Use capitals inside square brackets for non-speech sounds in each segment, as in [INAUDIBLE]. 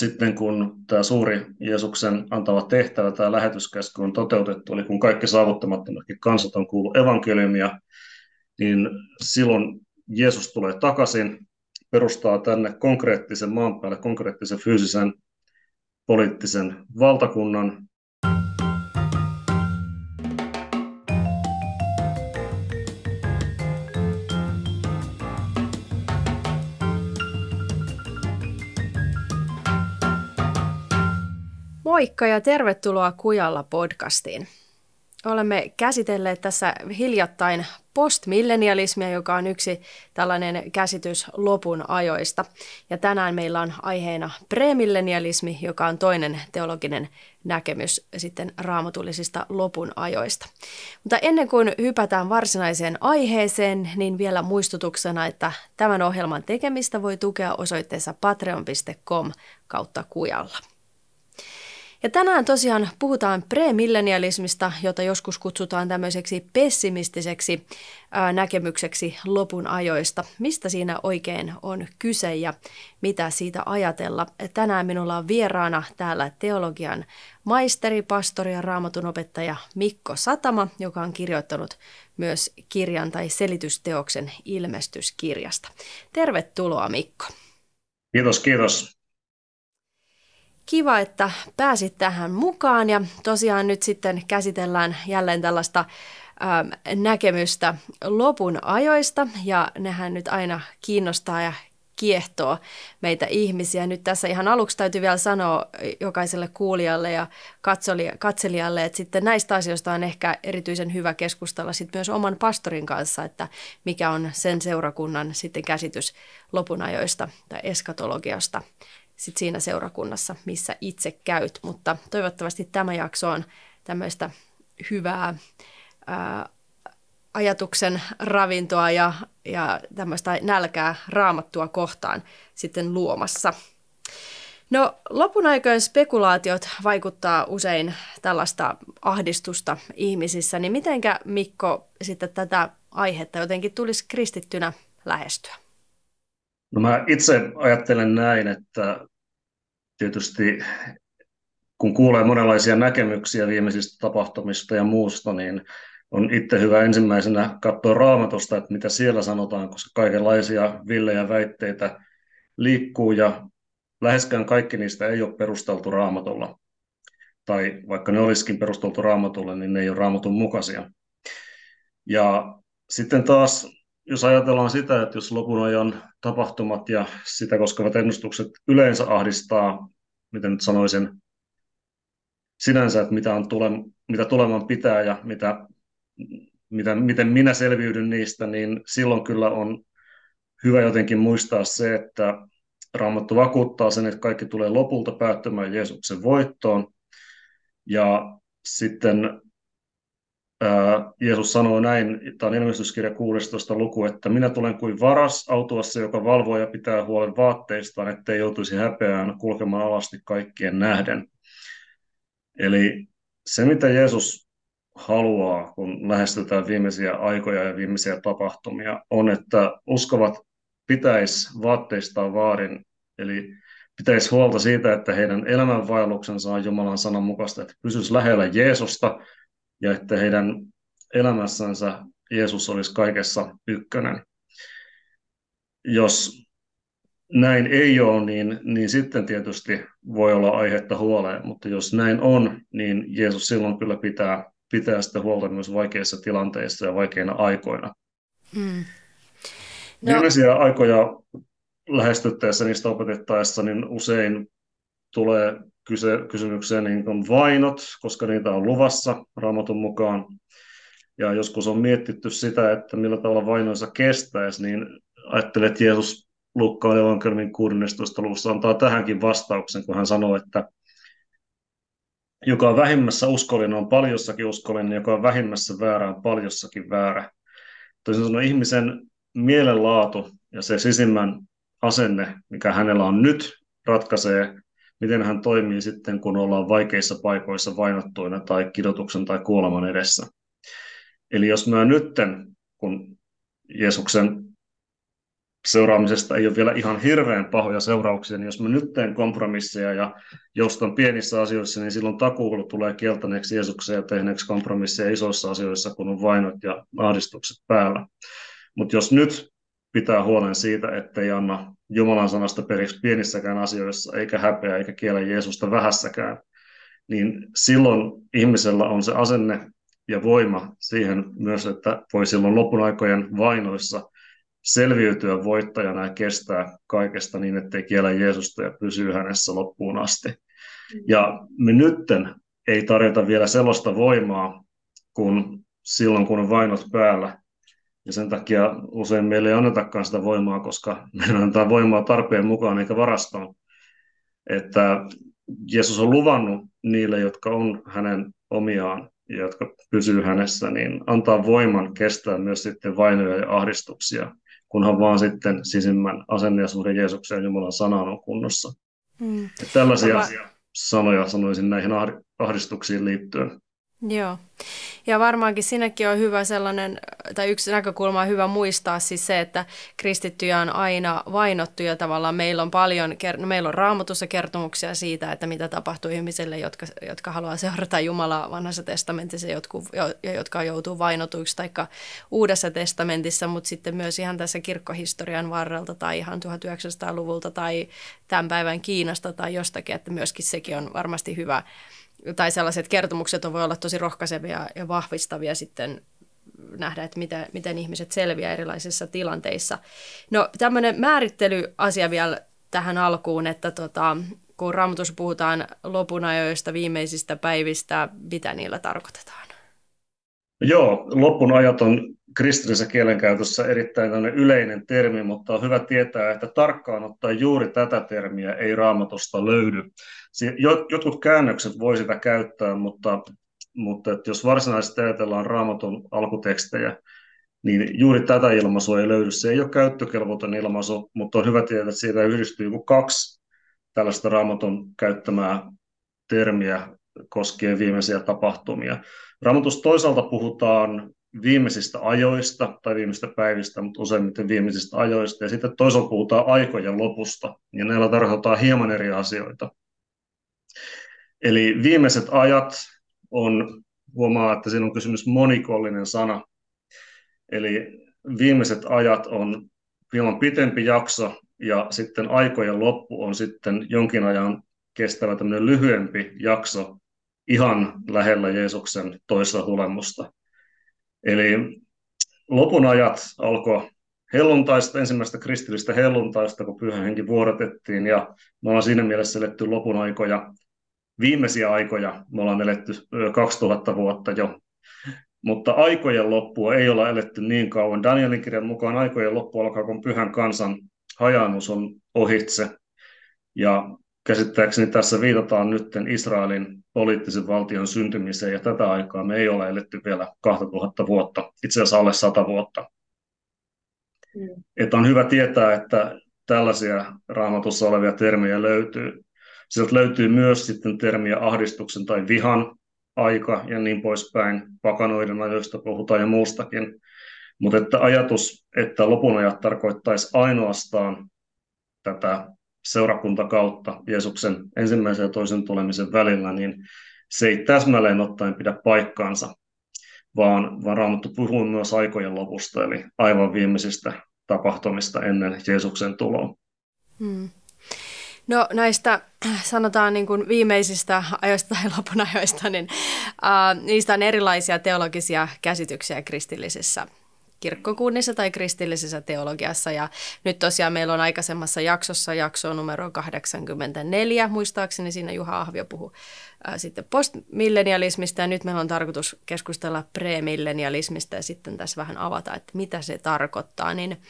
sitten kun tämä suuri Jeesuksen antava tehtävä, tämä lähetyskäsky on toteutettu, eli kun kaikki saavuttamattomatkin kansat on kuullut evankeliumia, niin silloin Jeesus tulee takaisin, perustaa tänne konkreettisen maan päälle, konkreettisen fyysisen poliittisen valtakunnan, Moikka ja tervetuloa Kujalla podcastiin. Olemme käsitelleet tässä hiljattain postmillenialismia, joka on yksi tällainen käsitys lopun ajoista. Ja tänään meillä on aiheena premillenialismi, joka on toinen teologinen näkemys sitten raamatullisista lopun ajoista. Mutta ennen kuin hypätään varsinaiseen aiheeseen, niin vielä muistutuksena, että tämän ohjelman tekemistä voi tukea osoitteessa patreon.com kautta kujalla. Ja tänään tosiaan puhutaan premillennialismista, jota joskus kutsutaan tämmöiseksi pessimistiseksi näkemykseksi lopun ajoista. Mistä siinä oikein on kyse ja mitä siitä ajatella? Tänään minulla on vieraana täällä teologian maisteri, pastori ja raamatun opettaja Mikko Satama, joka on kirjoittanut myös kirjan tai selitysteoksen ilmestyskirjasta. Tervetuloa Mikko. Kiitos, kiitos. Kiva, että pääsit tähän mukaan ja tosiaan nyt sitten käsitellään jälleen tällaista ähm, näkemystä lopun ajoista ja nehän nyt aina kiinnostaa ja kiehtoo meitä ihmisiä. Nyt tässä ihan aluksi täytyy vielä sanoa jokaiselle kuulijalle ja katselijalle, että sitten näistä asioista on ehkä erityisen hyvä keskustella sitten myös oman pastorin kanssa, että mikä on sen seurakunnan sitten käsitys lopunajoista tai eskatologiasta sit siinä seurakunnassa, missä itse käyt. Mutta toivottavasti tämä jakso on tämmöistä hyvää ää, ajatuksen ravintoa ja, ja tämmöistä nälkää raamattua kohtaan sitten luomassa. No lopun aikojen spekulaatiot vaikuttaa usein tällaista ahdistusta ihmisissä, niin mitenkä Mikko sitten tätä aihetta jotenkin tulisi kristittynä lähestyä? No mä itse ajattelen näin, että tietysti kun kuulee monenlaisia näkemyksiä viimeisistä tapahtumista ja muusta, niin on itse hyvä ensimmäisenä katsoa raamatusta, että mitä siellä sanotaan, koska kaikenlaisia villejä väitteitä liikkuu ja läheskään kaikki niistä ei ole perusteltu raamatulla. Tai vaikka ne olisikin perusteltu raamatulle, niin ne ei ole raamatun mukaisia. Ja sitten taas jos ajatellaan sitä, että jos lopun ajan tapahtumat ja sitä koskevat ennustukset yleensä ahdistaa, miten nyt sanoisin, sinänsä, että mitä, on tule, mitä tuleman pitää ja mitä, mitä, miten minä selviydyn niistä, niin silloin kyllä on hyvä jotenkin muistaa se, että Raamattu vakuuttaa sen, että kaikki tulee lopulta päättymään Jeesuksen voittoon. Ja sitten Jeesus sanoo näin, tämä on ilmestyskirja 16. luku, että minä tulen kuin varas autuassa, joka valvoo ja pitää huolen vaatteistaan, ettei joutuisi häpeään kulkemaan alasti kaikkien nähden. Eli se, mitä Jeesus haluaa, kun lähestytään viimeisiä aikoja ja viimeisiä tapahtumia, on, että uskovat pitäisi vaatteistaan vaarin, eli pitäisi huolta siitä, että heidän elämänvaelluksensa on Jumalan sanan mukaista, että pysyisi lähellä Jeesusta, ja että heidän elämässänsä Jeesus olisi kaikessa ykkönen. Jos näin ei ole, niin, niin sitten tietysti voi olla aihetta huoleen, mutta jos näin on, niin Jeesus silloin kyllä pitää, pitää sitä huolta myös vaikeissa tilanteissa ja vaikeina aikoina. Mm. No. Viimeisiä aikoja lähestyttäessä niistä opetettaessa, niin usein tulee kyse, kysymykseen niin kuin vainot, koska niitä on luvassa raamatun mukaan. Ja joskus on mietitty sitä, että millä tavalla vainoissa kestäisi, niin ajattelet, että Jeesus Lukkaan evankeliumin 16. luvussa antaa tähänkin vastauksen, kun hän sanoo, että joka on vähimmässä uskollinen on paljossakin uskollinen, joka on vähimmässä väärä on paljossakin väärä. Toisin sanoen ihmisen mielenlaatu ja se sisimmän asenne, mikä hänellä on nyt, ratkaisee miten hän toimii sitten, kun ollaan vaikeissa paikoissa vainottuina tai kidotuksen tai kuoleman edessä. Eli jos mä nytten, kun Jeesuksen seuraamisesta ei ole vielä ihan hirveän pahoja seurauksia, niin jos mä nyt teen kompromisseja ja joustan pienissä asioissa, niin silloin takuulla tulee kieltäneeksi Jeesuksen ja tehneeksi kompromisseja isoissa asioissa, kun on vainot ja ahdistukset päällä. Mutta jos nyt pitää huolen siitä, ettei anna Jumalan sanasta periksi pienissäkään asioissa, eikä häpeä, eikä kiellä Jeesusta vähässäkään, niin silloin ihmisellä on se asenne ja voima siihen myös, että voi silloin lopun aikojen vainoissa selviytyä voittajana ja kestää kaikesta niin, ettei kiellä Jeesusta ja pysyy hänessä loppuun asti. Ja me nytten ei tarjota vielä sellaista voimaa kuin silloin, kun on vainot päällä. Ja sen takia usein meille ei annetakaan sitä voimaa, koska meidän antaa voimaa tarpeen mukaan eikä varastoon. Että Jeesus on luvannut niille, jotka on hänen omiaan ja jotka pysyy hänessä, niin antaa voiman kestää myös sitten vainoja ja ahdistuksia kunhan vaan sitten sisimmän asenne ja suhde Jeesuksen ja Jumalan sanaan on kunnossa. Mm. tällaisia Tämä... sanoja sanoisin näihin ahdistuksiin liittyen. Joo. Ja varmaankin sinnekin on hyvä sellainen, tai yksi näkökulma on hyvä muistaa siis se, että kristittyjä on aina vainottu ja tavallaan meillä on paljon, no meillä on raamatussa kertomuksia siitä, että mitä tapahtuu ihmisille, jotka, jotka haluaa seurata Jumalaa vanhassa testamentissa ja jotka joutuu vainotuiksi, tai uudessa testamentissa, mutta sitten myös ihan tässä kirkkohistorian varrelta tai ihan 1900-luvulta tai tämän päivän Kiinasta tai jostakin, että myöskin sekin on varmasti hyvä tai sellaiset kertomukset voi olla tosi rohkaisevia ja vahvistavia sitten nähdä, että miten, miten ihmiset selviää erilaisissa tilanteissa. No tämmöinen määrittelyasia vielä tähän alkuun, että tota, kun Raamatussa puhutaan lopunajoista, viimeisistä päivistä, mitä niillä tarkoitetaan? Joo, lopun ajat on kristillisessä kielenkäytössä erittäin yleinen termi, mutta on hyvä tietää, että tarkkaan ottaen juuri tätä termiä ei raamatusta löydy. Jotkut käännökset voi sitä käyttää, mutta, mutta että jos varsinaisesti ajatellaan raamatun alkutekstejä, niin juuri tätä ilmaisua ei löydy. Se ei ole käyttökelvoton ilmaisu, mutta on hyvä tietää, että siitä yhdistyy kaksi tällaista raamatun käyttämää termiä koskien viimeisiä tapahtumia. Raamatussa toisaalta puhutaan viimeisistä ajoista tai viimeisistä päivistä, mutta useimmiten viimeisistä ajoista. Ja sitten toisaalta puhutaan aikojen lopusta, ja näillä tarkoittaa hieman eri asioita. Eli viimeiset ajat on, huomaa, että siinä on kysymys monikollinen sana. Eli viimeiset ajat on hieman pitempi jakso, ja sitten aikojen loppu on sitten jonkin ajan kestävä tämmöinen lyhyempi jakso ihan lähellä Jeesuksen toista tulemusta. Eli lopun ajat alkoi helluntaista, ensimmäistä kristillistä helluntaista, kun pyhä henki vuorotettiin, ja me ollaan siinä mielessä eletty lopun aikoja, viimeisiä aikoja, me ollaan eletty 2000 vuotta jo, mutta aikojen loppua ei olla eletty niin kauan. Danielin kirjan mukaan aikojen loppu alkaa, kun pyhän kansan hajannus on ohitse, ja käsittääkseni tässä viitataan nyt Israelin poliittisen valtion syntymiseen, ja tätä aikaa me ei ole eletty vielä 2000 vuotta, itse asiassa alle 100 vuotta. Mm. Että on hyvä tietää, että tällaisia raamatussa olevia termejä löytyy. Sieltä löytyy myös sitten termiä ahdistuksen tai vihan aika ja niin poispäin. Pakanoiden ajoista puhutaan ja muustakin. Mutta että ajatus, että lopunajat tarkoittaisi ainoastaan tätä seurakuntakautta Jeesuksen ensimmäisen ja toisen tulemisen välillä, niin se ei täsmälleen ottaen pidä paikkaansa, vaan, vaan Raamattu puhuu myös aikojen lopusta, eli aivan viimeisistä tapahtumista ennen Jeesuksen tuloa. Hmm. No näistä sanotaan niin kuin viimeisistä ajoista tai lopun ajoista, niin uh, niistä on erilaisia teologisia käsityksiä kristillisessä kirkkokunnissa tai kristillisessä teologiassa. Ja nyt tosiaan meillä on aikaisemmassa jaksossa jakso numero 84, muistaakseni siinä Juha Ahvio puhui ää, sitten postmillenialismista ja nyt meillä on tarkoitus keskustella premillenialismista ja sitten tässä vähän avata, että mitä se tarkoittaa. Niin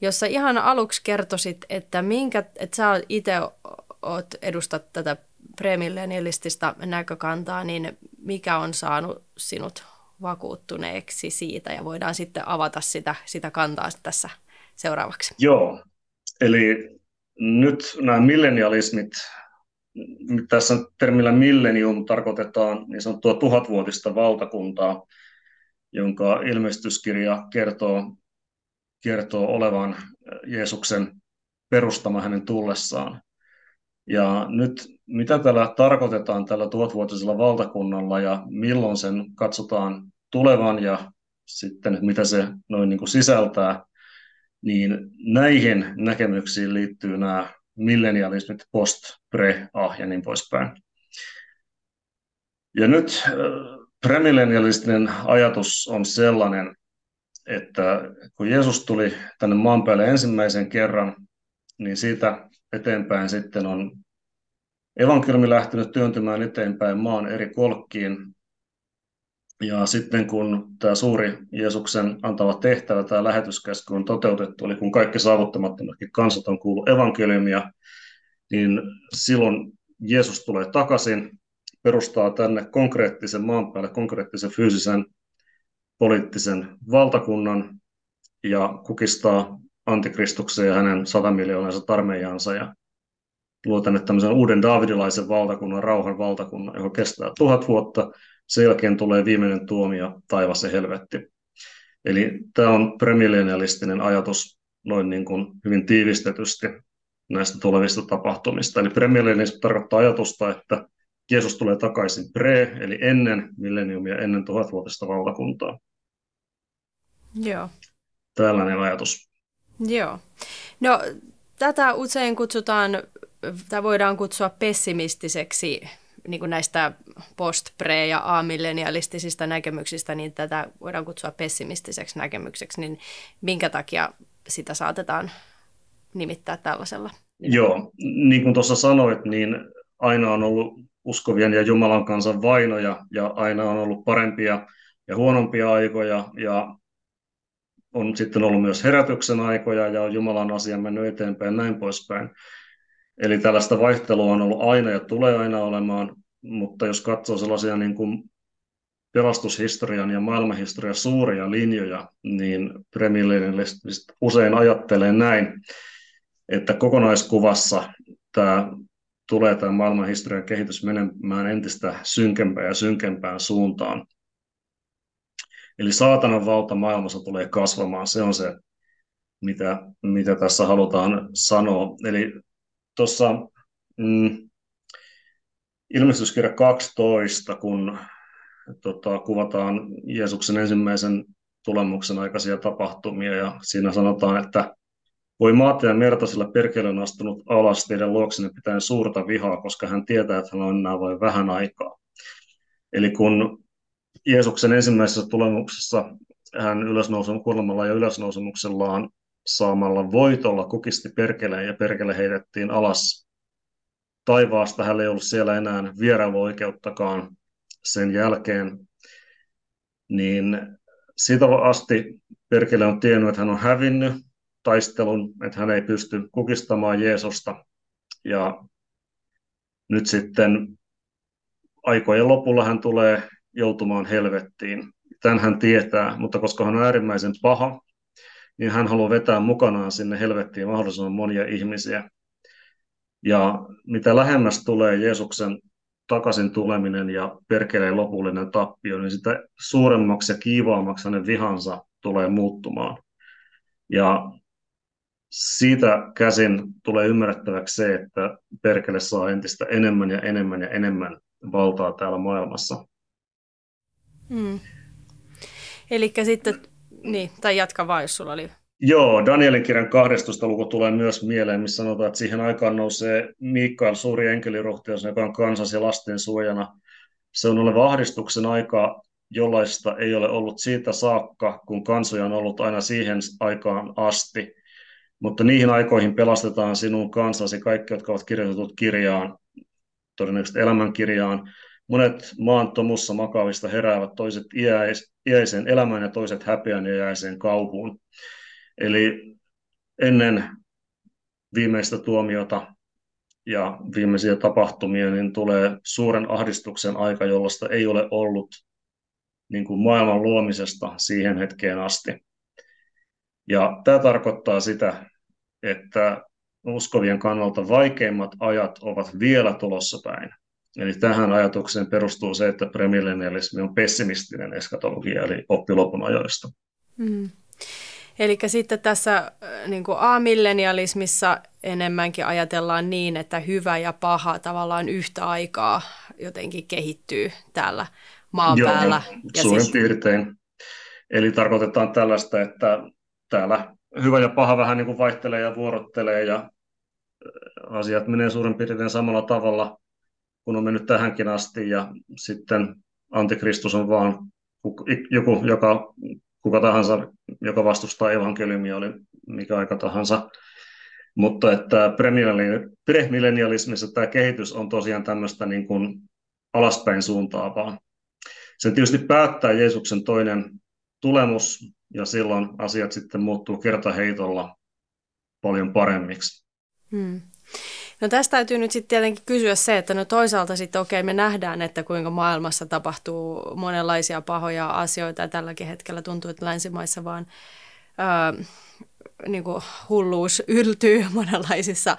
jos sä ihan aluksi kertoisit, että minkä, että sä itse oot, edustat tätä premillenialistista näkökantaa, niin mikä on saanut sinut vakuuttuneeksi siitä ja voidaan sitten avata sitä, sitä kantaa tässä seuraavaksi. Joo, eli nyt nämä millenialismit, tässä termillä millenium tarkoitetaan niin sanottua tuhatvuotista valtakuntaa, jonka ilmestyskirja kertoo kertoo olevan Jeesuksen perustama hänen tullessaan. Ja nyt mitä tällä tarkoitetaan tällä tuhatvuotisella valtakunnalla ja milloin sen katsotaan tulevan ja sitten mitä se noin niin kuin sisältää, niin näihin näkemyksiin liittyy nämä millenialismit, post, pre, ah ja niin poispäin. Ja nyt äh, premilenialistinen ajatus on sellainen, että kun Jeesus tuli tänne maan päälle ensimmäisen kerran, niin siitä eteenpäin sitten on evankeliumi lähtenyt työntymään eteenpäin maan eri kolkkiin. Ja sitten kun tämä suuri Jeesuksen antava tehtävä, tämä lähetyskäsky on toteutettu, eli kun kaikki saavuttamattomatkin kansat on kuullut evankeliumia, niin silloin Jeesus tulee takaisin, perustaa tänne konkreettisen maan päälle, konkreettisen fyysisen poliittisen valtakunnan ja kukistaa antikristuksen ja hänen satamiljoonansa armeijansa ja luo tänne tämmöisen uuden Davidilaisen valtakunnan, rauhan valtakunnan, joka kestää tuhat vuotta. Sen jälkeen tulee viimeinen tuomio, taivas ja helvetti. Eli tämä on premilenialistinen ajatus noin niin kuin hyvin tiivistetysti näistä tulevista tapahtumista. Eli premilenialismi tarkoittaa ajatusta, että Jeesus tulee takaisin pre, eli ennen milleniumia, ennen tuhatvuotista valtakuntaa. Joo. Tällainen ajatus. Joo. No, tätä usein kutsutaan, tai voidaan kutsua pessimistiseksi niin kuin näistä post, pre ja amillenialistisista näkemyksistä, niin tätä voidaan kutsua pessimistiseksi näkemykseksi, niin minkä takia sitä saatetaan nimittää tällaisella? Joo, niin kuin tuossa sanoit, niin aina on ollut uskovien ja Jumalan kansan vainoja ja aina on ollut parempia ja huonompia aikoja ja on sitten ollut myös herätyksen aikoja ja on Jumalan asia mennyt eteenpäin näin poispäin. Eli tällaista vaihtelua on ollut aina ja tulee aina olemaan, mutta jos katsoo sellaisia niin kuin pelastushistorian ja maailmanhistorian suuria linjoja, niin premillennialistit usein ajattelee näin, että kokonaiskuvassa tämä tulee tämä maailmanhistorian kehitys menemään entistä synkempään ja synkempään suuntaan. Eli saatanan valta maailmassa tulee kasvamaan, se on se, mitä, mitä tässä halutaan sanoa. Eli tuossa mm, ilmestyskirja 12, kun tota, kuvataan Jeesuksen ensimmäisen tulemuksen aikaisia tapahtumia, ja siinä sanotaan, että voi maata ja merta, sillä perkele on astunut alas teidän luoksenne pitäen suurta vihaa, koska hän tietää, että hän on enää vain vähän aikaa. Eli kun Jeesuksen ensimmäisessä tulemuksessa hän ylösnousun kuolemalla ja ylösnousemuksellaan saamalla voitolla kukisti perkeleen ja perkele heitettiin alas taivaasta. Hän ei ollut siellä enää vierailuoikeuttakaan sen jälkeen. Niin siitä asti perkele on tiennyt, että hän on hävinnyt taistelun, että hän ei pysty kukistamaan Jeesusta. Ja nyt sitten aikojen lopulla hän tulee joutumaan helvettiin. Tämän hän tietää, mutta koska hän on äärimmäisen paha, niin hän haluaa vetää mukanaan sinne helvettiin mahdollisimman monia ihmisiä. Ja mitä lähemmäs tulee Jeesuksen takaisin tuleminen ja perkeleen lopullinen tappio, niin sitä suuremmaksi ja kiivaammaksi hänen vihansa tulee muuttumaan. Ja siitä käsin tulee ymmärrettäväksi se, että perkele saa entistä enemmän ja enemmän ja enemmän valtaa täällä maailmassa. Hmm. Eli sitten, niin, tai jatka vaan, jos sulla oli... Joo, Danielin kirjan 12. luku tulee myös mieleen, missä sanotaan, että siihen aikaan nousee Mikael, suuri enkelirohtias, joka on kansas ja lasten suojana. Se on oleva ahdistuksen aika, jollaista ei ole ollut siitä saakka, kun kansoja on ollut aina siihen aikaan asti. Mutta niihin aikoihin pelastetaan sinun kansasi kaikki, jotka ovat kirjoitetut kirjaan, todennäköisesti elämänkirjaan, Monet maan tomussa makavista heräävät, toiset iäis, iäiseen elämään ja toiset häpeän ja iäiseen kauhuun. Eli ennen viimeistä tuomiota ja viimeisiä tapahtumia, niin tulee suuren ahdistuksen aika, jollaista ei ole ollut niin kuin maailman luomisesta siihen hetkeen asti. Ja tämä tarkoittaa sitä, että uskovien kannalta vaikeimmat ajat ovat vielä tulossa päin. Eli tähän ajatukseen perustuu se, että premillennialismi on pessimistinen eskatologia, eli oppilopun ajoista. Mm. Eli sitten tässä äh, niin A-millenialismissa enemmänkin ajatellaan niin, että hyvä ja paha tavallaan yhtä aikaa jotenkin kehittyy täällä maan Joo, päällä. Ja suurin siis... piirtein. Eli tarkoitetaan tällaista, että täällä hyvä ja paha vähän niin kuin vaihtelee ja vuorottelee ja äh, asiat menee suurin piirtein samalla tavalla, kun on mennyt tähänkin asti ja sitten antikristus on vaan joku, joka, kuka tahansa, joka vastustaa evankeliumia, oli mikä aika tahansa. Mutta että premillennialismissa tämä kehitys on tosiaan tämmöistä niin kuin alaspäin suuntaavaa. Se tietysti päättää Jeesuksen toinen tulemus, ja silloin asiat sitten muuttuu kertaheitolla paljon paremmiksi. Hmm. No tästä täytyy nyt sitten tietenkin kysyä se, että no toisaalta sitten okei okay, me nähdään, että kuinka maailmassa tapahtuu monenlaisia pahoja asioita. Ja tälläkin hetkellä tuntuu, että länsimaissa vaan öö, niin kuin hulluus yltyy [LAUGHS] monenlaisissa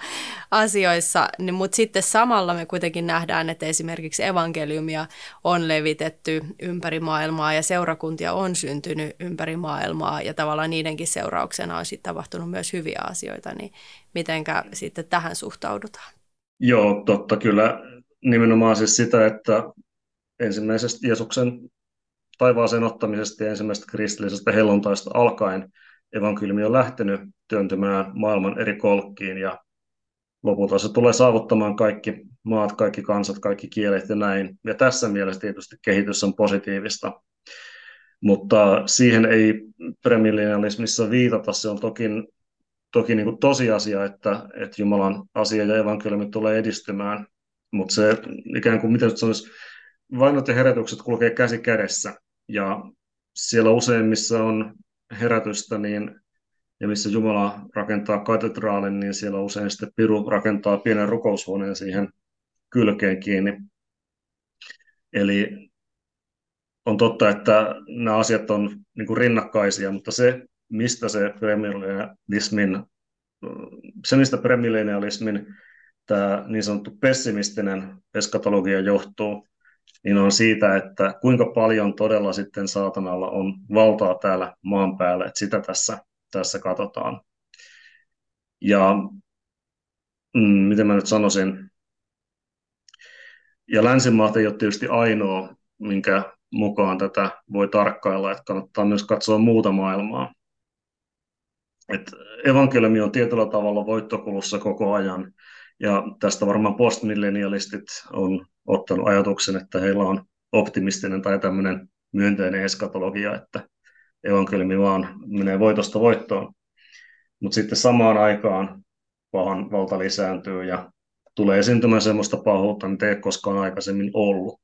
asioissa, niin, mutta sitten samalla me kuitenkin nähdään, että esimerkiksi evankeliumia on levitetty ympäri maailmaa ja seurakuntia on syntynyt ympäri maailmaa ja tavallaan niidenkin seurauksena on sitten tapahtunut myös hyviä asioita, niin mitenkä sitten tähän suhtaudutaan? Joo, totta kyllä. Nimenomaan siis sitä, että ensimmäisestä Jeesuksen taivaaseen ottamisesta ja ensimmäisestä kristillisestä helluntaista alkaen – evankeliumi on lähtenyt työntymään maailman eri kolkkiin ja lopulta se tulee saavuttamaan kaikki maat, kaikki kansat, kaikki kielet ja näin. Ja tässä mielessä tietysti kehitys on positiivista. Mutta siihen ei premillennialismissa viitata. Se on toki, toki niin kuin tosiasia, että, että Jumalan asia ja evankeliumi tulee edistymään. Mutta se ikään kuin, miten sanoisi, vainot ja herätykset kulkee käsi kädessä. Ja siellä useimmissa on herätystä, niin, ja missä Jumala rakentaa katedraalin, niin siellä usein sitten Piru rakentaa pienen rukoushuoneen siihen kylkeen kiinni. Eli on totta, että nämä asiat on niin kuin rinnakkaisia, mutta se, mistä se premilenialismin, se mistä premilenialismin tämä niin sanottu pessimistinen eskatologia johtuu, niin on siitä, että kuinka paljon todella sitten saatanalla on valtaa täällä maan päällä, että sitä tässä, tässä katsotaan. Ja mm, miten mä nyt sanoisin, ja länsimaat ei ole tietysti ainoa, minkä mukaan tätä voi tarkkailla, että kannattaa myös katsoa muuta maailmaa. Et evankeliumi on tietyllä tavalla voittokulussa koko ajan, ja tästä varmaan postmillenialistit on ottanut ajatuksen, että heillä on optimistinen tai tämmöinen myönteinen eskatologia, että evankeliumi vaan menee voitosta voittoon. Mutta sitten samaan aikaan pahan valta lisääntyy ja tulee esiintymään sellaista pahuutta, mitä ei koskaan aikaisemmin ollut.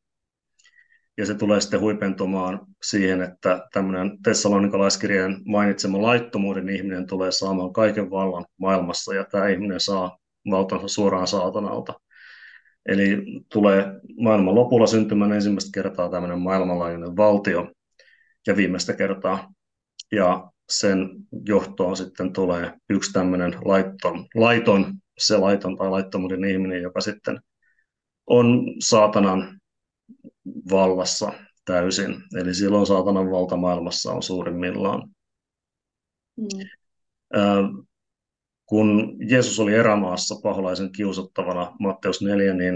Ja se tulee sitten huipentumaan siihen, että tämmöinen Tessalonikalaiskirjeen mainitsema laittomuuden ihminen tulee saamaan kaiken vallan maailmassa, ja tämä ihminen saa valtansa suoraan saatanalta. Eli tulee maailman lopulla syntymään ensimmäistä kertaa tämmöinen maailmanlaajuinen valtio ja viimeistä kertaa. Ja sen johtoon sitten tulee yksi tämmöinen laiton, laiton, se laiton tai laittomuuden ihminen, joka sitten on saatanan vallassa täysin. Eli silloin saatanan valta maailmassa on suurimmillaan. Mm kun Jeesus oli erämaassa paholaisen kiusattavana, Matteus 4, niin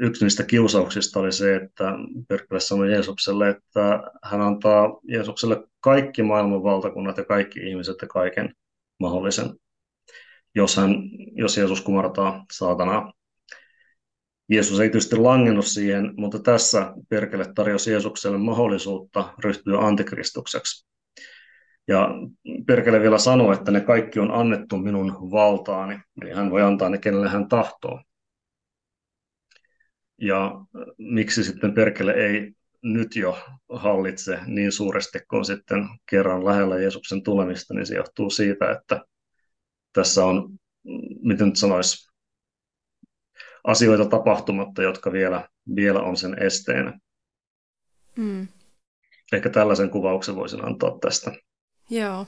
yksi niistä kiusauksista oli se, että Perkele sanoi Jeesukselle, että hän antaa Jeesukselle kaikki maailman valtakunnat ja kaikki ihmiset ja kaiken mahdollisen, jos, hän, jos Jeesus kumartaa saatanaa. Jeesus ei tietysti langennut siihen, mutta tässä Perkele tarjosi Jeesukselle mahdollisuutta ryhtyä antikristukseksi. Ja Perkele vielä sanoo, että ne kaikki on annettu minun valtaani, eli hän voi antaa ne kenelle hän tahtoo. Ja miksi sitten Perkele ei nyt jo hallitse niin suuresti kuin sitten kerran lähellä Jeesuksen tulemista, niin se johtuu siitä, että tässä on, miten nyt sanoisi, asioita tapahtumatta, jotka vielä, vielä on sen esteenä. Mm. Ehkä tällaisen kuvauksen voisin antaa tästä. Joo.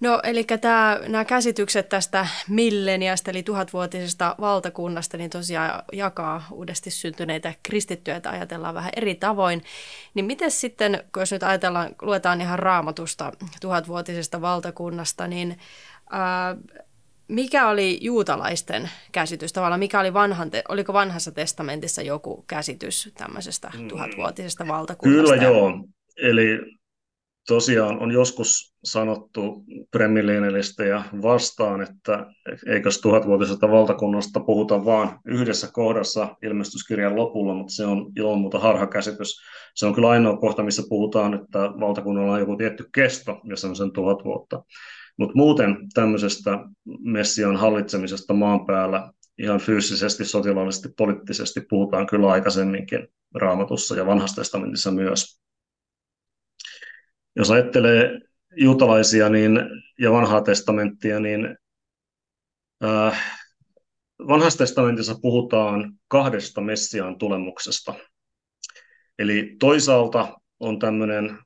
No, eli tämä, nämä käsitykset tästä milleniasta, eli tuhatvuotisesta valtakunnasta, niin tosiaan jakaa uudesti syntyneitä kristittyjä, että ajatellaan vähän eri tavoin. Niin miten sitten, kun jos nyt ajatellaan, luetaan ihan raamatusta tuhatvuotisesta valtakunnasta, niin ää, mikä oli juutalaisten käsitys tavallaan, mikä oli vanhan, oliko vanhassa testamentissa joku käsitys tämmöisestä mm. tuhatvuotisesta valtakunnasta? Kyllä joo, eli tosiaan on joskus sanottu ja vastaan, että eikös tuhatvuotisesta valtakunnasta puhuta vaan yhdessä kohdassa ilmestyskirjan lopulla, mutta se on ilman muuta harhakäsitys. Se on kyllä ainoa kohta, missä puhutaan, että valtakunnalla on joku tietty kesto, ja se on sen tuhat vuotta. Mutta muuten tämmöisestä Messian hallitsemisesta maan päällä ihan fyysisesti, sotilaallisesti, poliittisesti puhutaan kyllä aikaisemminkin raamatussa ja vanhassa testamentissa myös. Jos ajattelee juutalaisia niin, ja vanhaa testamenttia, niin äh, vanhassa testamentissa puhutaan kahdesta Messiaan tulemuksesta. Eli toisaalta on tämmöinen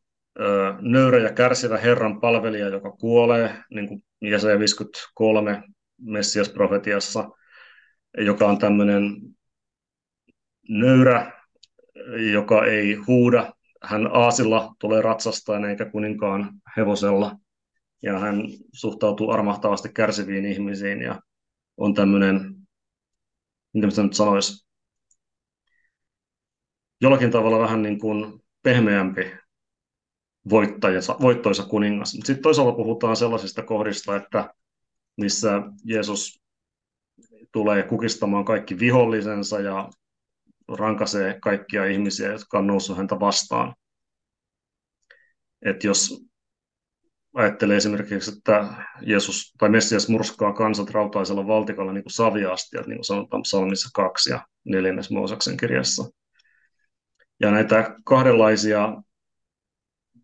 nöyrä ja kärsivä Herran palvelija, joka kuolee, niin kuin Jesaja 53 Messias-profetiassa, joka on tämmöinen nöyrä, joka ei huuda. Hän aasilla tulee ratsastaan eikä kuninkaan hevosella. Ja hän suhtautuu armahtavasti kärsiviin ihmisiin ja on tämmöinen, mitä mä nyt sanoisi, jollakin tavalla vähän niin kuin pehmeämpi voittoisa kuningas. Sitten toisaalta puhutaan sellaisista kohdista, että missä Jeesus tulee kukistamaan kaikki vihollisensa ja rankasee kaikkia ihmisiä, jotka on noussut häntä vastaan. Et jos ajattelee esimerkiksi, että Jeesus tai Messias murskaa kansat rautaisella valtikalla niin kuin saviastia, niin kuin sanotaan psalmissa 2 ja 4. Moosaksen kirjassa. Ja näitä kahdenlaisia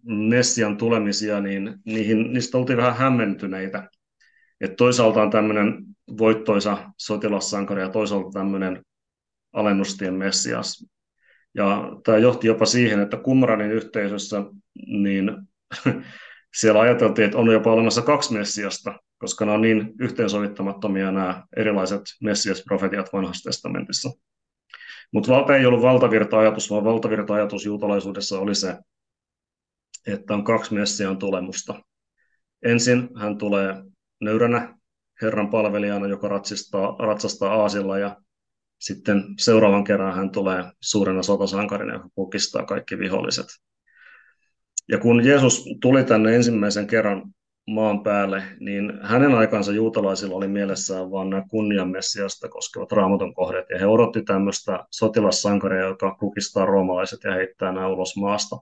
Messian tulemisia, niin niihin, niistä oltiin vähän hämmentyneitä. Et toisaalta on tämmöinen voittoisa sotilassankari ja toisaalta tämmöinen alennustien Messias. Ja tämä johti jopa siihen, että Kumranin yhteisössä niin [LAUGHS] siellä ajateltiin, että on jopa olemassa kaksi Messiasta, koska nämä on niin yhteensovittamattomia nämä erilaiset Messias-profetiat vanhassa testamentissa. Mutta valta ei ollut valtavirta-ajatus, vaan valtavirta-ajatus juutalaisuudessa oli se, että on kaksi Messiaan tulemusta. Ensin hän tulee nöyränä Herran palvelijana, joka ratsastaa, ratsastaa aasilla ja sitten seuraavan kerran hän tulee suurena sotasankarina, joka kukistaa kaikki viholliset. Ja kun Jeesus tuli tänne ensimmäisen kerran maan päälle, niin hänen aikansa juutalaisilla oli mielessään vain nämä kunnianmessiasta koskevat raamatun kohdat, ja he odotti tämmöistä sotilassankaria, joka kukistaa roomalaiset ja heittää nämä ulos maasta.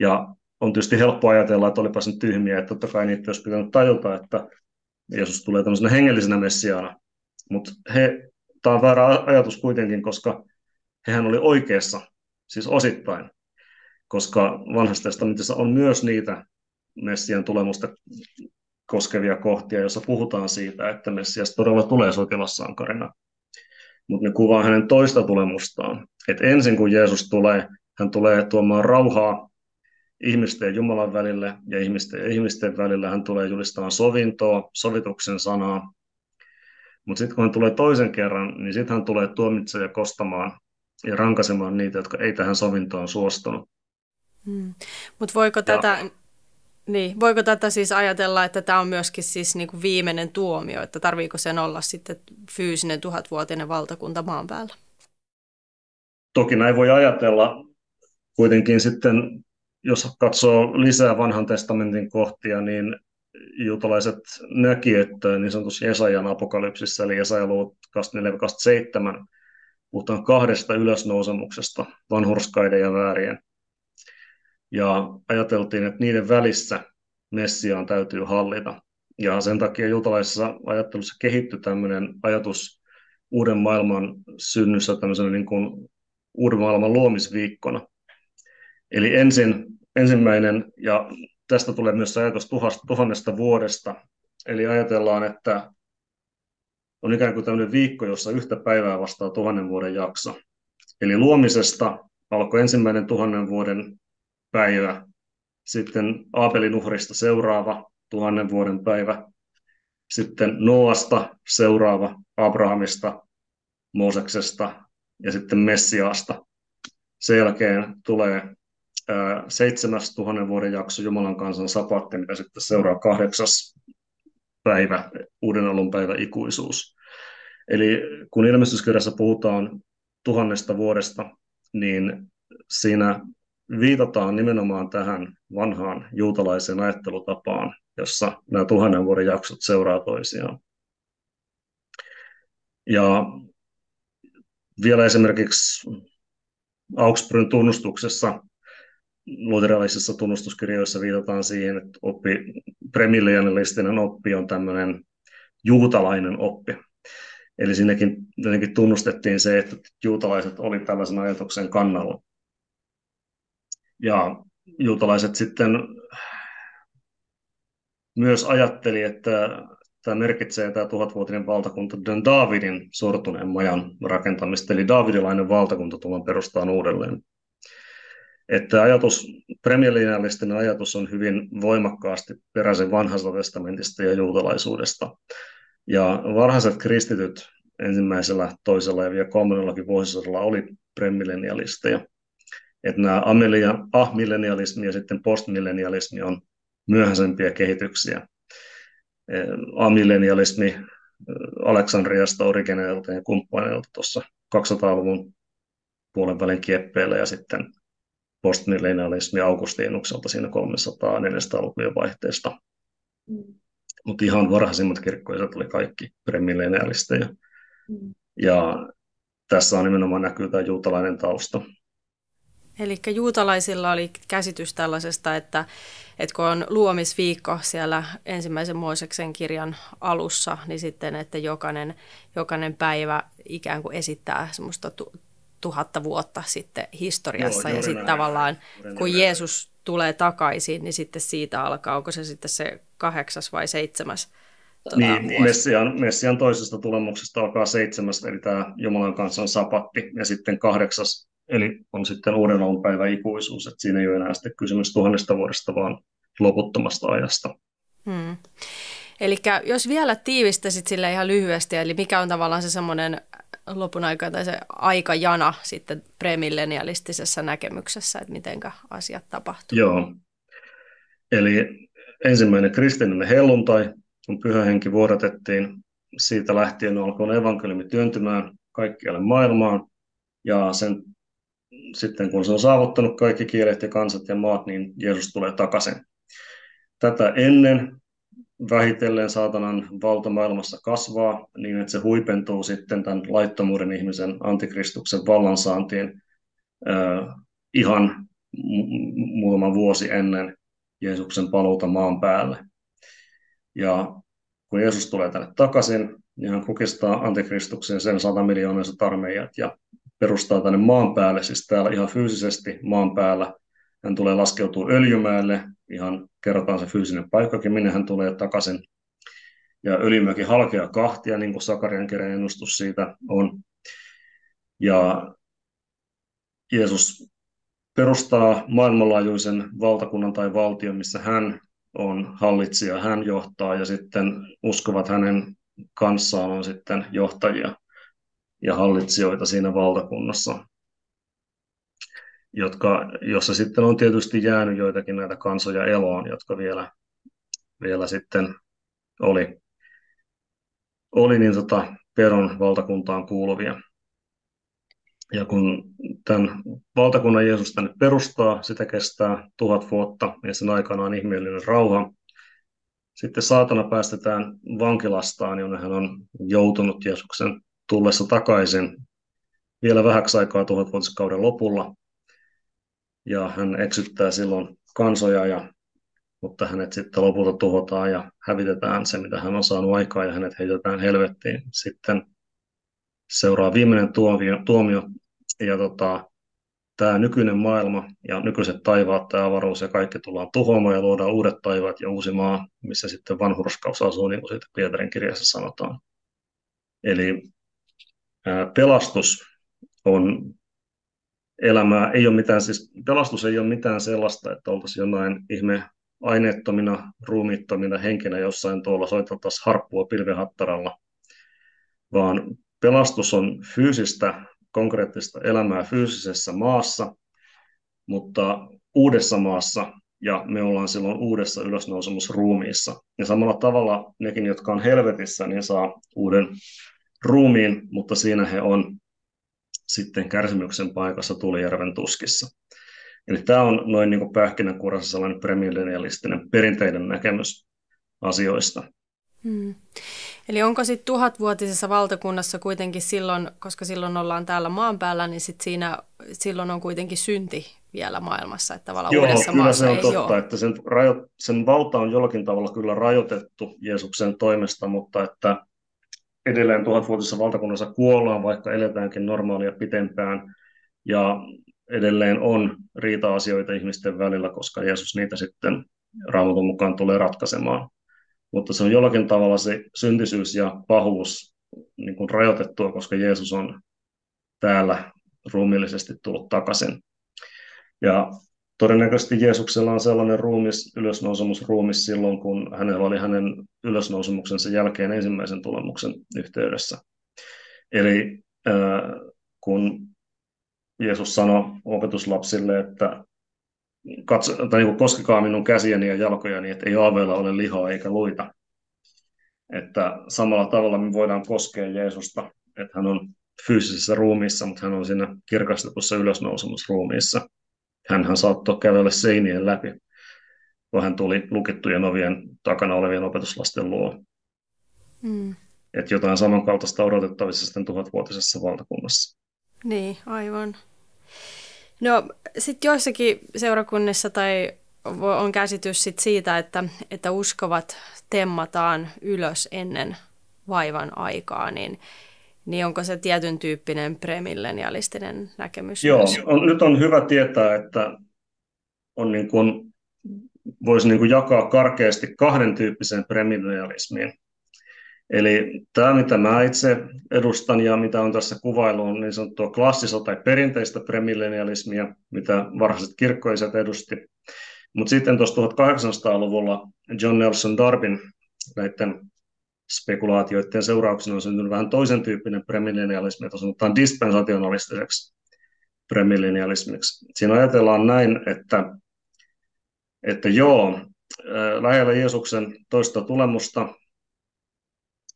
Ja on tietysti helppo ajatella, että olipa sen tyhmiä, että totta kai niitä olisi pitänyt tajuta, että Jeesus tulee tämmöisenä hengellisenä messiaana. Mutta he, tämä on väärä ajatus kuitenkin, koska hehän oli oikeassa, siis osittain, koska vanhassa testamentissa on myös niitä Messian tulemusta koskevia kohtia, joissa puhutaan siitä, että Messias todella tulee sotilassankarina. Mutta ne kuvaa hänen toista tulemustaan. Et ensin kun Jeesus tulee, hän tulee tuomaan rauhaa ihmisten ja Jumalan välille ja ihmisten ja ihmisten välillä hän tulee julistamaan sovintoa, sovituksen sanaa. Mutta sitten kun hän tulee toisen kerran, niin sitten hän tulee tuomitsemaan ja kostamaan ja rankasemaan niitä, jotka ei tähän sovintoon suostunut. Hmm. Mutta voiko tätä, niin, voiko tätä siis ajatella, että tämä on myöskin siis niinku viimeinen tuomio, että tarviiko sen olla sitten fyysinen tuhatvuotinen valtakunta maan päällä? Toki näin voi ajatella. Kuitenkin sitten jos katsoo lisää vanhan testamentin kohtia, niin juutalaiset näki, että niin sanotussa Jesajan apokalypsissa, eli Jesajaluvut 24-27, puhutaan kahdesta ylösnousemuksesta, vanhurskaiden ja väärien. Ja ajateltiin, että niiden välissä Messiaan täytyy hallita. Ja sen takia juutalaisessa ajattelussa kehittyi tämmöinen ajatus uuden maailman synnyssä tämmöisenä niin kuin uuden maailman luomisviikkona. Eli ensin ensimmäinen, ja tästä tulee myös ajatus tuhannesta vuodesta. Eli ajatellaan, että on ikään kuin tämmöinen viikko, jossa yhtä päivää vastaa tuhannen vuoden jakso. Eli luomisesta alkoi ensimmäinen tuhannen vuoden päivä, sitten Aabelin uhrista seuraava, tuhannen vuoden päivä. Sitten Noasta seuraava Abrahamista, Mooseksesta ja sitten Messiaasta. Sen jälkeen tulee seitsemäs tuhannen vuoden jakso Jumalan kansan sapatti, mikä sitten seuraa kahdeksas päivä, uuden alun päivä ikuisuus. Eli kun ilmestyskirjassa puhutaan tuhannesta vuodesta, niin siinä viitataan nimenomaan tähän vanhaan juutalaiseen ajattelutapaan, jossa nämä tuhannen vuoden jaksot seuraa toisiaan. Ja vielä esimerkiksi Augsburgin tunnustuksessa, luterilaisissa tunnustuskirjoissa viitataan siihen, että oppi, premillianilistinen oppi on tämmöinen juutalainen oppi. Eli siinäkin jotenkin tunnustettiin se, että juutalaiset oli tällaisen ajatuksen kannalla. Ja juutalaiset sitten myös ajatteli, että tämä merkitsee tämä tuhatvuotinen valtakunta Dan Davidin sortuneen majan rakentamista, eli Davidilainen valtakunta tullaan perustamaan uudelleen. Että ajatus, premierliinallisten ajatus on hyvin voimakkaasti peräisin vanhasta testamentista ja juutalaisuudesta. Ja varhaiset kristityt ensimmäisellä, toisella ja vielä kolmannellakin vuosisadalla oli premillennialisteja. Että nämä amillennialismi ja sitten postmillennialismi on myöhäisempiä kehityksiä. Amillennialismi Aleksandriasta, Origeneilta ja kumppaneilta tuossa 200-luvun puolen välin kieppeillä ja sitten postmillennialismi Augustinukselta siinä 300-400-lukujen vaihteesta. Mm. Mutta ihan varhaisimmat kirkkoiset oli kaikki premillennialisteja. Mm. Ja tässä on nimenomaan näkyy tämä juutalainen tausta. Eli juutalaisilla oli käsitys tällaisesta, että, että kun on luomisviikko siellä ensimmäisen Mooseksen kirjan alussa, niin sitten, että jokainen, jokainen päivä ikään kuin esittää semmoista tuhatta vuotta sitten historiassa. Joo, ja sitten tavallaan, kun Jeesus tulee takaisin, niin sitten siitä alkaa, onko se sitten se kahdeksas vai seitsemäs Tuota, niin, Messian, Messian toisesta tulemuksesta alkaa seitsemäs, eli tämä Jumalan kanssa on sapatti, ja sitten kahdeksas, eli on sitten uuden alun päivä ikuisuus, että siinä ei ole enää sitten kysymys tuhannesta vuodesta, vaan loputtomasta ajasta. Hmm. Eli jos vielä tiivistäisit sille ihan lyhyesti, eli mikä on tavallaan se semmoinen lopun aika tai se aikajana sitten premillenialistisessa näkemyksessä, että miten asiat tapahtuu? Joo. Eli ensimmäinen kristillinen helluntai, kun pyhä henki vuodatettiin, siitä lähtien alkoi evankeliumi työntymään kaikkialle maailmaan, ja sen, sitten kun se on saavuttanut kaikki kielet ja kansat ja maat, niin Jeesus tulee takaisin. Tätä ennen vähitellen saatanan valta maailmassa kasvaa niin, että se huipentuu sitten tämän laittomuuden ihmisen antikristuksen vallansaantiin äh, ihan muutama vuosi ennen Jeesuksen paluuta maan päälle. Ja kun Jeesus tulee tänne takaisin, niin hän kukistaa antikristuksen sen 100 miljoonaiset armeijat ja perustaa tänne maan päälle, siis täällä ihan fyysisesti maan päällä. Hän tulee laskeutua Öljymäelle, ihan kerrotaan se fyysinen paikkakin, minne hän tulee takaisin. Ja Öljymäki halkeaa kahtia, niin kuin Sakarian kirjan ennustus siitä on. Ja Jeesus perustaa maailmanlaajuisen valtakunnan tai valtion, missä hän on hallitsija, hän johtaa ja sitten uskovat hänen kanssaan on sitten johtajia ja hallitsijoita siinä valtakunnassa, jotka, jossa sitten on tietysti jäänyt joitakin näitä kansoja eloon, jotka vielä, vielä sitten oli, oli niin tota Peron valtakuntaan kuuluvia. Ja kun tämän valtakunnan Jeesus tänne perustaa, sitä kestää tuhat vuotta ja sen aikana on ihmeellinen rauha. Sitten saatana päästetään vankilastaan, jonne hän on joutunut Jeesuksen tullessa takaisin vielä vähäksi aikaa tuhatvuotiskauden lopulla. Ja hän eksyttää silloin kansoja, ja, mutta hänet sitten lopulta tuhotaan ja hävitetään se, mitä hän on saanut aikaa, ja hänet heitetään helvettiin. Sitten seuraa viimeinen tuomio, tuomio ja tota, tämä nykyinen maailma ja nykyiset taivaat, tämä avaruus ja kaikki tullaan tuhoamaan ja luodaan uudet taivaat ja uusi maa, missä sitten vanhurskaus asuu, niin kuin siitä Pietarin kirjassa sanotaan. Eli ää, pelastus on elämää, ei ole mitään, siis pelastus ei ole mitään sellaista, että oltaisiin jonain ihme aineettomina, ruumiittomina henkinä jossain tuolla soiteltaisiin harppua pilvehattaralla, vaan pelastus on fyysistä, konkreettista elämää fyysisessä maassa, mutta uudessa maassa, ja me ollaan silloin uudessa ylösnousemusruumiissa. Ja samalla tavalla nekin, jotka on helvetissä, niin saa uuden ruumiin, mutta siinä he on sitten kärsimyksen paikassa Tulijärven tuskissa. Eli tämä on noin niin pähkinänkuorassa sellainen premillennialistinen perinteinen näkemys asioista. Hmm. Eli onko sitten tuhatvuotisessa valtakunnassa kuitenkin silloin, koska silloin ollaan täällä maan päällä, niin sit siinä, silloin on kuitenkin synti vielä maailmassa, että tavallaan Joo, uudessa kyllä maassa se on ei totta, ole. että sen, rajo, sen valta on jollakin tavalla kyllä rajoitettu Jeesuksen toimesta, mutta että edelleen tuhatvuotisessa valtakunnassa kuollaan, vaikka eletäänkin normaalia pitempään, ja edelleen on riita-asioita ihmisten välillä, koska Jeesus niitä sitten raamatun mukaan tulee ratkaisemaan. Mutta se on jollakin tavalla se syntisyys ja pahuus niin kuin rajoitettua, koska Jeesus on täällä ruumiillisesti tullut takaisin. Ja todennäköisesti Jeesuksella on sellainen ruumis, ylösnousemusruumis silloin, kun hänellä oli hänen ylösnousemuksensa jälkeen ensimmäisen tulemuksen yhteydessä. Eli äh, kun Jeesus sanoi opetuslapsille, että katso, tai niin koskekaa minun käsiäni ja jalkojani, että ei aaveilla ole lihaa eikä luita. Että samalla tavalla me voidaan koskea Jeesusta, että hän on fyysisessä ruumiissa, mutta hän on siinä kirkastetussa ylösnousemusruumiissa. Hänhän saattoi kävellä seinien läpi, kun hän tuli lukittujen ovien takana olevien opetuslasten luo. Mm. Että jotain samankaltaista odotettavissa sitten tuhatvuotisessa valtakunnassa. Niin, aivan. No sitten joissakin seurakunnissa tai on käsitys sit siitä, että, että uskovat temmataan ylös ennen vaivan aikaa, niin, niin onko se tietyn tyyppinen premillenialistinen näkemys? Joo, on, nyt on hyvä tietää, että on niin kuin, voisi niin kuin jakaa karkeasti kahden tyyppiseen premillenialismiin. Eli tämä, mitä mä itse edustan ja mitä on tässä kuvailu, on niin sanottua klassista tai perinteistä premillenialismia, mitä varhaiset kirkkoiset edusti. Mutta sitten tuossa 1800-luvulla John Nelson Darbin näiden spekulaatioiden seurauksena on syntynyt vähän toisen tyyppinen premillenialismi, jota sanotaan dispensationalistiseksi premillenialismiksi. Siinä ajatellaan näin, että, että joo, lähellä Jeesuksen toista tulemusta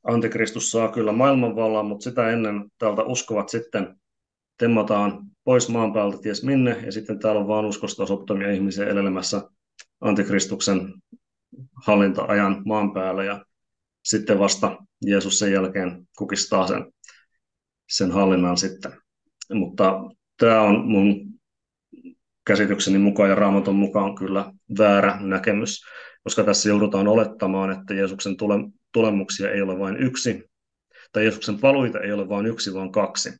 Antikristus saa kyllä maailmanvallan, mutta sitä ennen täältä uskovat sitten temmataan pois maan päältä ties minne, ja sitten täällä on vaan uskosta osattomia ihmisiä elämässä Antikristuksen hallinta-ajan maan päällä, ja sitten vasta Jeesus sen jälkeen kukistaa sen, sen hallinnan sitten. Mutta tämä on mun käsitykseni mukaan ja raamaton mukaan kyllä väärä näkemys, koska tässä joudutaan olettamaan, että Jeesuksen tule, tulemuksia ei ole vain yksi, tai Jeesuksen paluita ei ole vain yksi, vaan kaksi.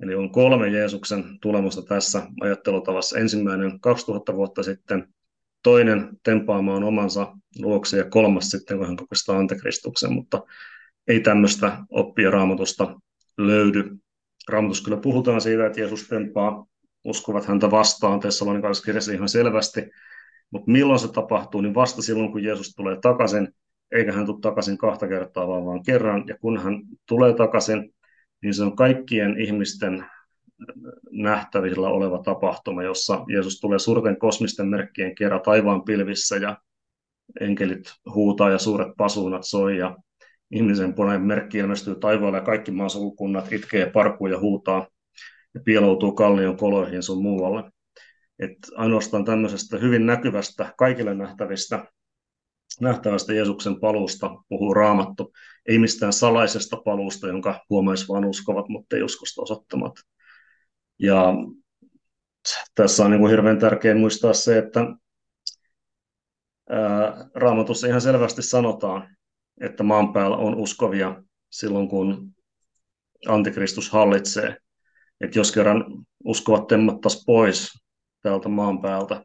Eli on kolme Jeesuksen tulemusta tässä ajattelutavassa. Ensimmäinen 2000 vuotta sitten, toinen tempaamaan omansa luokse ja kolmas sitten, kun hän kokistaa antikristuksen, mutta ei tämmöistä oppia raamatusta löydy. Raamatussa kyllä puhutaan siitä, että Jeesus tempaa uskovat häntä vastaan Tessalonikaisessa kirjassa ihan selvästi, mutta milloin se tapahtuu, niin vasta silloin, kun Jeesus tulee takaisin, eikä hän tule takaisin kahta kertaa, vaan vain kerran. Ja kun hän tulee takaisin, niin se on kaikkien ihmisten nähtävillä oleva tapahtuma, jossa Jeesus tulee suurten kosmisten merkkien kerran taivaan pilvissä ja enkelit huutaa ja suuret pasuunat soi ja ihmisen punainen merkki ilmestyy taivaalle ja kaikki maan sukukunnat itkee parkuu ja huutaa ja piiloutuu kallion koloihin sun muualle. Et ainoastaan tämmöisestä hyvin näkyvästä, kaikille nähtävistä nähtävästä Jeesuksen paluusta puhuu raamattu. Ei mistään salaisesta paluusta, jonka huomaisi vain uskovat, mutta ei uskosta osoittamat. Ja tässä on niin kuin hirveän tärkeää muistaa se, että raamatussa ihan selvästi sanotaan, että maan päällä on uskovia silloin, kun antikristus hallitsee. Että jos kerran uskovat temmattaisiin pois täältä maan päältä,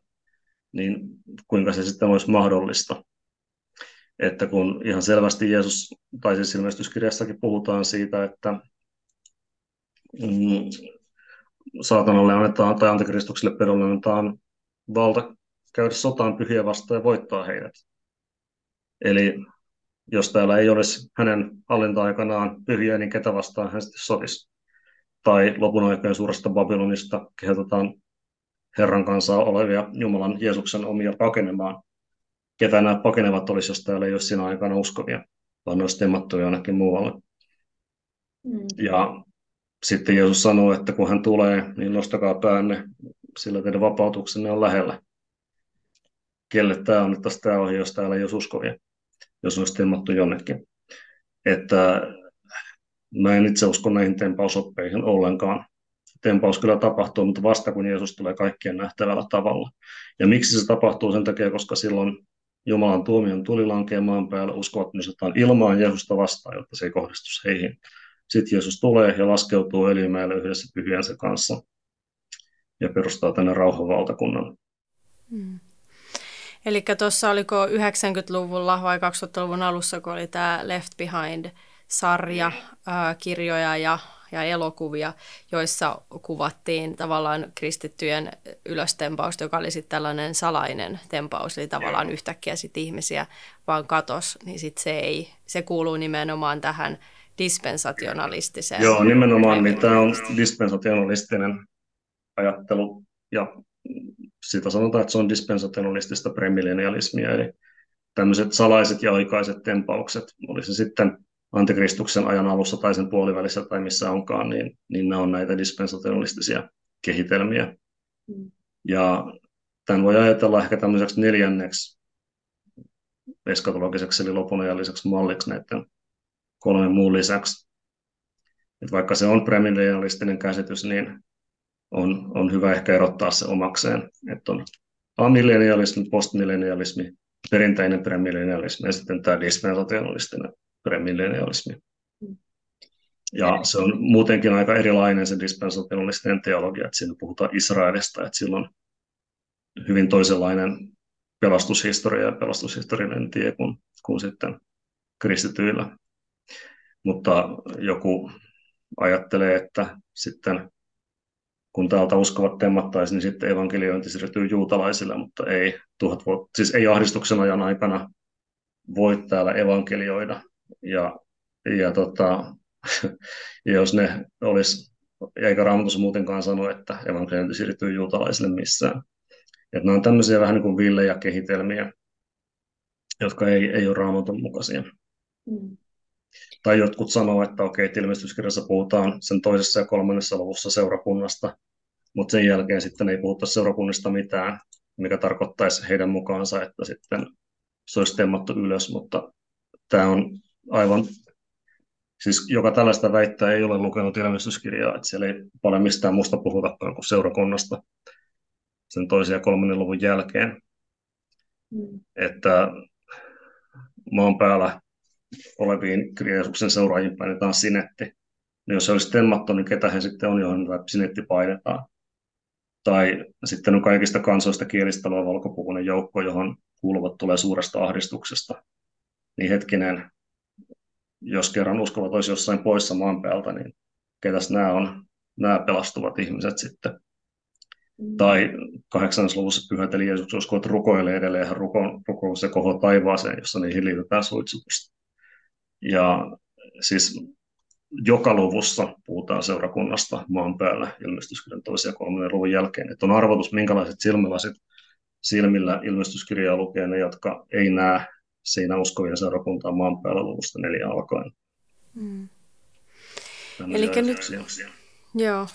niin kuinka se sitten olisi mahdollista että kun ihan selvästi Jeesus, tai siis ilmestyskirjassakin puhutaan siitä, että mm, saatanalle annetaan, tai antikristukselle pedolle annetaan valta käydä sotaan pyhiä vastaan ja voittaa heidät. Eli jos täällä ei olisi hänen hallinta-aikanaan pyhiä, niin ketä vastaan hän sitten sotisi. Tai lopun aikojen suuresta Babylonista kehotetaan Herran kanssa olevia Jumalan Jeesuksen omia pakenemaan. Ketä nämä pakenevat olisi, jos täällä ei ole siinä aikana uskovia, vaan ne olisi temmattu jonnekin muualle. Mm. Ja sitten Jeesus sanoo, että kun hän tulee, niin nostakaa päänne, sillä teidän vapautuksenne on lähellä. Kelle tämä on, että tämä ohi, jos täällä ei ole uskovia, jos olisi temmattu jonnekin. Että mä en itse usko näihin tempausoppeihin ollenkaan. Tempaus kyllä tapahtuu, mutta vasta kun Jeesus tulee kaikkien nähtävällä tavalla. Ja miksi se tapahtuu sen takia, koska silloin Jumalan tuomion tuli lankeamaan päälle, uskovat nostetaan ilmaan Jeesusta vastaan, jotta se ei kohdistu heihin. Sitten Jeesus tulee ja laskeutuu Elimäelle yhdessä pyhiänsä kanssa ja perustaa tänne rauhanvaltakunnan. Hmm. Eli tuossa oliko 90-luvulla vai 2000-luvun alussa, kun oli tämä Left Behind-sarja, ää, kirjoja ja, ja elokuvia, joissa kuvattiin tavallaan kristittyjen ylöstempausta, joka oli sitten tällainen salainen tempaus, eli tavallaan yhtäkkiä sitten ihmisiä vaan katos, niin sitten se ei, se kuuluu nimenomaan tähän dispensationalistiseen. Joo, nimenomaan, niin tämä on dispensationalistinen ajattelu, ja sitä sanotaan, että se on dispensationalistista premilenialismia, eli tämmöiset salaiset ja aikaiset tempaukset, oli se sitten antikristuksen ajan alussa tai sen puolivälissä tai missä onkaan, niin, niin ne on näitä dispensationalistisia kehitelmiä. Mm. Ja tämän voi ajatella ehkä tämmöiseksi neljänneksi eskatologiseksi eli lopunajalliseksi malliksi näiden kolmen muun lisäksi. Et vaikka se on premilenialistinen käsitys, niin on, on hyvä ehkä erottaa se omakseen. Että on amillennialismi, postmillennialismi, perinteinen premillennialismi ja sitten tämä dispensationalistinen premillennialismi. Ja se on muutenkin aika erilainen se dispensationalistinen teologia, että siinä puhutaan Israelista, että sillä on hyvin toisenlainen pelastushistoria ja pelastushistoriallinen tie kuin, kuin sitten kristityillä. Mutta joku ajattelee, että sitten kun täältä uskovat temmattaisiin, niin sitten evankeliointi siirtyy juutalaisille, mutta ei, tuhat vuotta, siis ei ahdistuksen ajan aikana voi täällä evankelioida. Ja, ja, tota, [LAUGHS] ja jos ne olisi, eikä Raamatus muutenkaan sano, että evankeliointi siirtyy juutalaisille missään. Että nämä on tämmöisiä vähän niin kuin villejä kehitelmiä, jotka ei, ei ole raamatun mukaisia. Mm. Tai jotkut sanoo, että okei, että ilmestyskirjassa puhutaan sen toisessa ja kolmannessa luvussa seurakunnasta, mutta sen jälkeen sitten ei puhuta seurakunnista mitään, mikä tarkoittaisi heidän mukaansa, että sitten se olisi temmattu ylös, mutta tämä on aivan, siis joka tällaista väittää ei ole lukenut ilmestyskirjaa, että siellä ei paljon mistään muusta puhutakaan kuin seurakunnasta sen toisen ja kolmannen luvun jälkeen. Mm. Että maan päällä oleviin Jeesuksen seuraajiin painetaan sinetti. Niin jos se olisi temmattu, niin ketä he sitten on, johon sinetti painetaan. Tai sitten on kaikista kansoista kielistä oleva valkopukunen joukko, johon kuuluvat tulee suuresta ahdistuksesta. Niin hetkinen, jos kerran uskovat olisi jossain poissa maan päältä, niin ketäs nämä on, nämä pelastuvat ihmiset sitten. Mm. Tai kahdeksannessa luvussa pyhät, eli Jeesus uskovat rukoilee edelleen, hän ruko, se koho taivaaseen, jossa niihin liitetään suitsutusta. Ja siis joka luvussa puhutaan seurakunnasta maan päällä ilmestyskirjan toisen ja kolmannen luvun jälkeen. Että on arvotus, minkälaiset silmälasit silmillä ilmestyskirjaa lukee ne, jotka ei näe siinä uskovien seurakuntaa maan päällä luvusta neljä alkaen. Mm. Eli nyt, joo.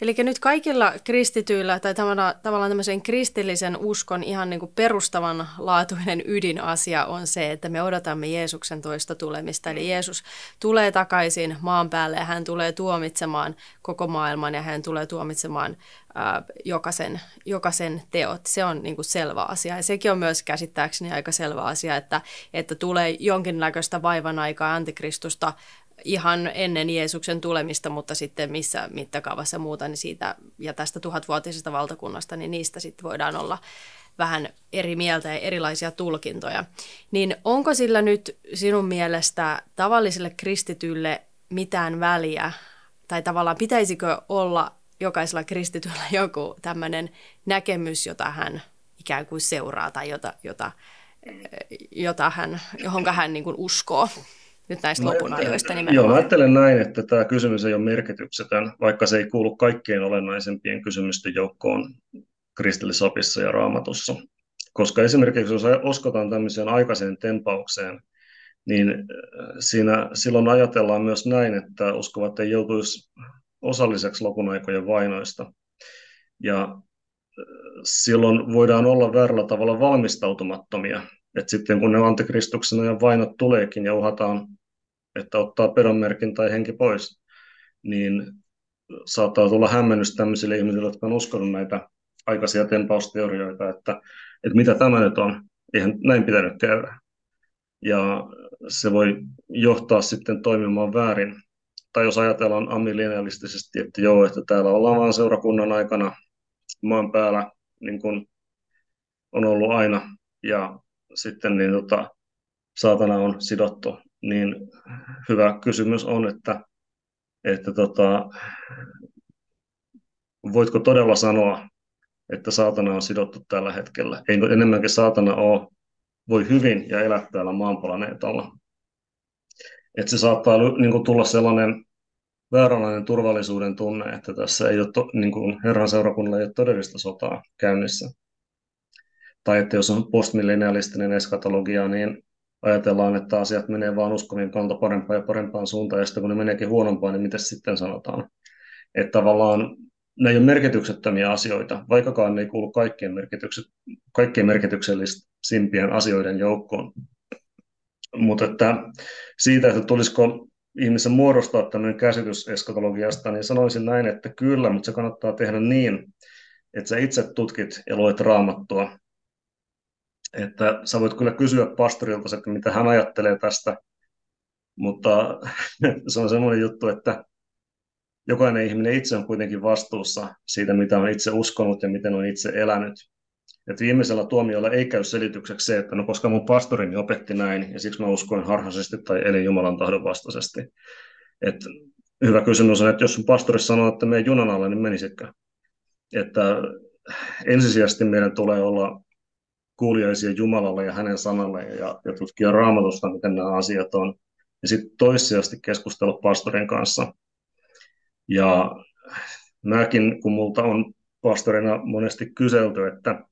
Eli nyt kaikilla kristityillä tai tavallaan, tavallaan tämmöisen kristillisen uskon ihan niin kuin perustavanlaatuinen ydinasia on se, että me odotamme Jeesuksen toista tulemista. Eli Jeesus tulee takaisin maan päälle ja hän tulee tuomitsemaan koko maailman ja hän tulee tuomitsemaan ää, jokaisen, jokaisen teot. Se on niin kuin selvä asia. Ja sekin on myös käsittääkseni aika selvä asia, että, että tulee jonkinnäköistä vaivan aikaa antikristusta ihan ennen Jeesuksen tulemista, mutta sitten missä mittakaavassa muuta, niin siitä ja tästä tuhatvuotisesta valtakunnasta, niin niistä sitten voidaan olla vähän eri mieltä ja erilaisia tulkintoja. Niin onko sillä nyt sinun mielestä tavalliselle kristitylle mitään väliä, tai tavallaan pitäisikö olla jokaisella kristityllä [LAUGHS] joku tämmöinen näkemys, jota hän ikään kuin seuraa tai jota, jota, jota hän, johon hän niin kuin uskoo nyt näistä lopun ajoista nimenomaan? Joo, ajattelen näin, että tämä kysymys ei ole merkityksetön, vaikka se ei kuulu kaikkein olennaisempien kysymysten joukkoon kristillisopissa ja raamatussa. Koska esimerkiksi jos uskotaan tämmöiseen aikaiseen tempaukseen, niin äh, siinä silloin ajatellaan myös näin, että uskovat ei joutuisi osalliseksi lopun aikojen vainoista. Ja äh, silloin voidaan olla väärällä tavalla valmistautumattomia. että sitten kun ne antikristuksen ajan vainot tuleekin ja uhataan, että ottaa pedonmerkin tai henki pois, niin saattaa tulla hämmennys tämmöisille ihmisille, jotka on uskonut näitä aikaisia tempausteorioita, että, että mitä tämä nyt on, eihän näin pitänyt käydä. Ja se voi johtaa sitten toimimaan väärin. Tai jos ajatellaan amilinealistisesti, että joo, että täällä ollaan vain seurakunnan aikana maan päällä, niin kuin on ollut aina, ja sitten niin tota, saatana on sidottu, niin hyvä kysymys on, että, että tota, voitko todella sanoa, että saatana on sidottu tällä hetkellä. Ei enemmänkin saatana ole, voi hyvin ja elää täällä maanplaneetalla. Että se saattaa niin kuin, tulla sellainen vääränlainen turvallisuuden tunne, että tässä ei ole to, niin kuin Herran seurakunnalla ei ole todellista sotaa käynnissä. Tai että jos on postmillennialistinen eskatologia, niin ajatellaan, että asiat menee vaan uskovien kanta parempaan ja parempaan suuntaan, ja sitten kun ne meneekin huonompaan, niin mitä sitten sanotaan? Että tavallaan ne ei ole merkityksettömiä asioita, vaikkakaan ne ei kuulu kaikkien, merkitykset, kaikkien merkityksellisimpien asioiden joukkoon. Mutta että siitä, että tulisiko ihmisen muodostaa tämmöinen käsitys eskatologiasta, niin sanoisin näin, että kyllä, mutta se kannattaa tehdä niin, että sä itse tutkit ja luet raamattua. Että sä voit kyllä kysyä pastorilta, että mitä hän ajattelee tästä, mutta [LAUGHS] se on semmoinen juttu, että jokainen ihminen itse on kuitenkin vastuussa siitä, mitä on itse uskonut ja miten on itse elänyt. Et viimeisellä tuomiolla ei käy selitykseksi se, että no koska mun pastorini opetti näin ja siksi mä uskoin harhaisesti tai elin Jumalan tahdon vastaisesti. Et hyvä kysymys on, että jos sun pastori sanoo, että me junan alle, niin menisikö? Että ensisijaisesti meidän tulee olla kuuliaisia Jumalalle ja hänen sanalle ja, ja tutkia raamatusta, miten nämä asiat on. Ja sitten toissijasti keskustella pastorin kanssa ja mäkin, kun multa on pastorina monesti kyselty, että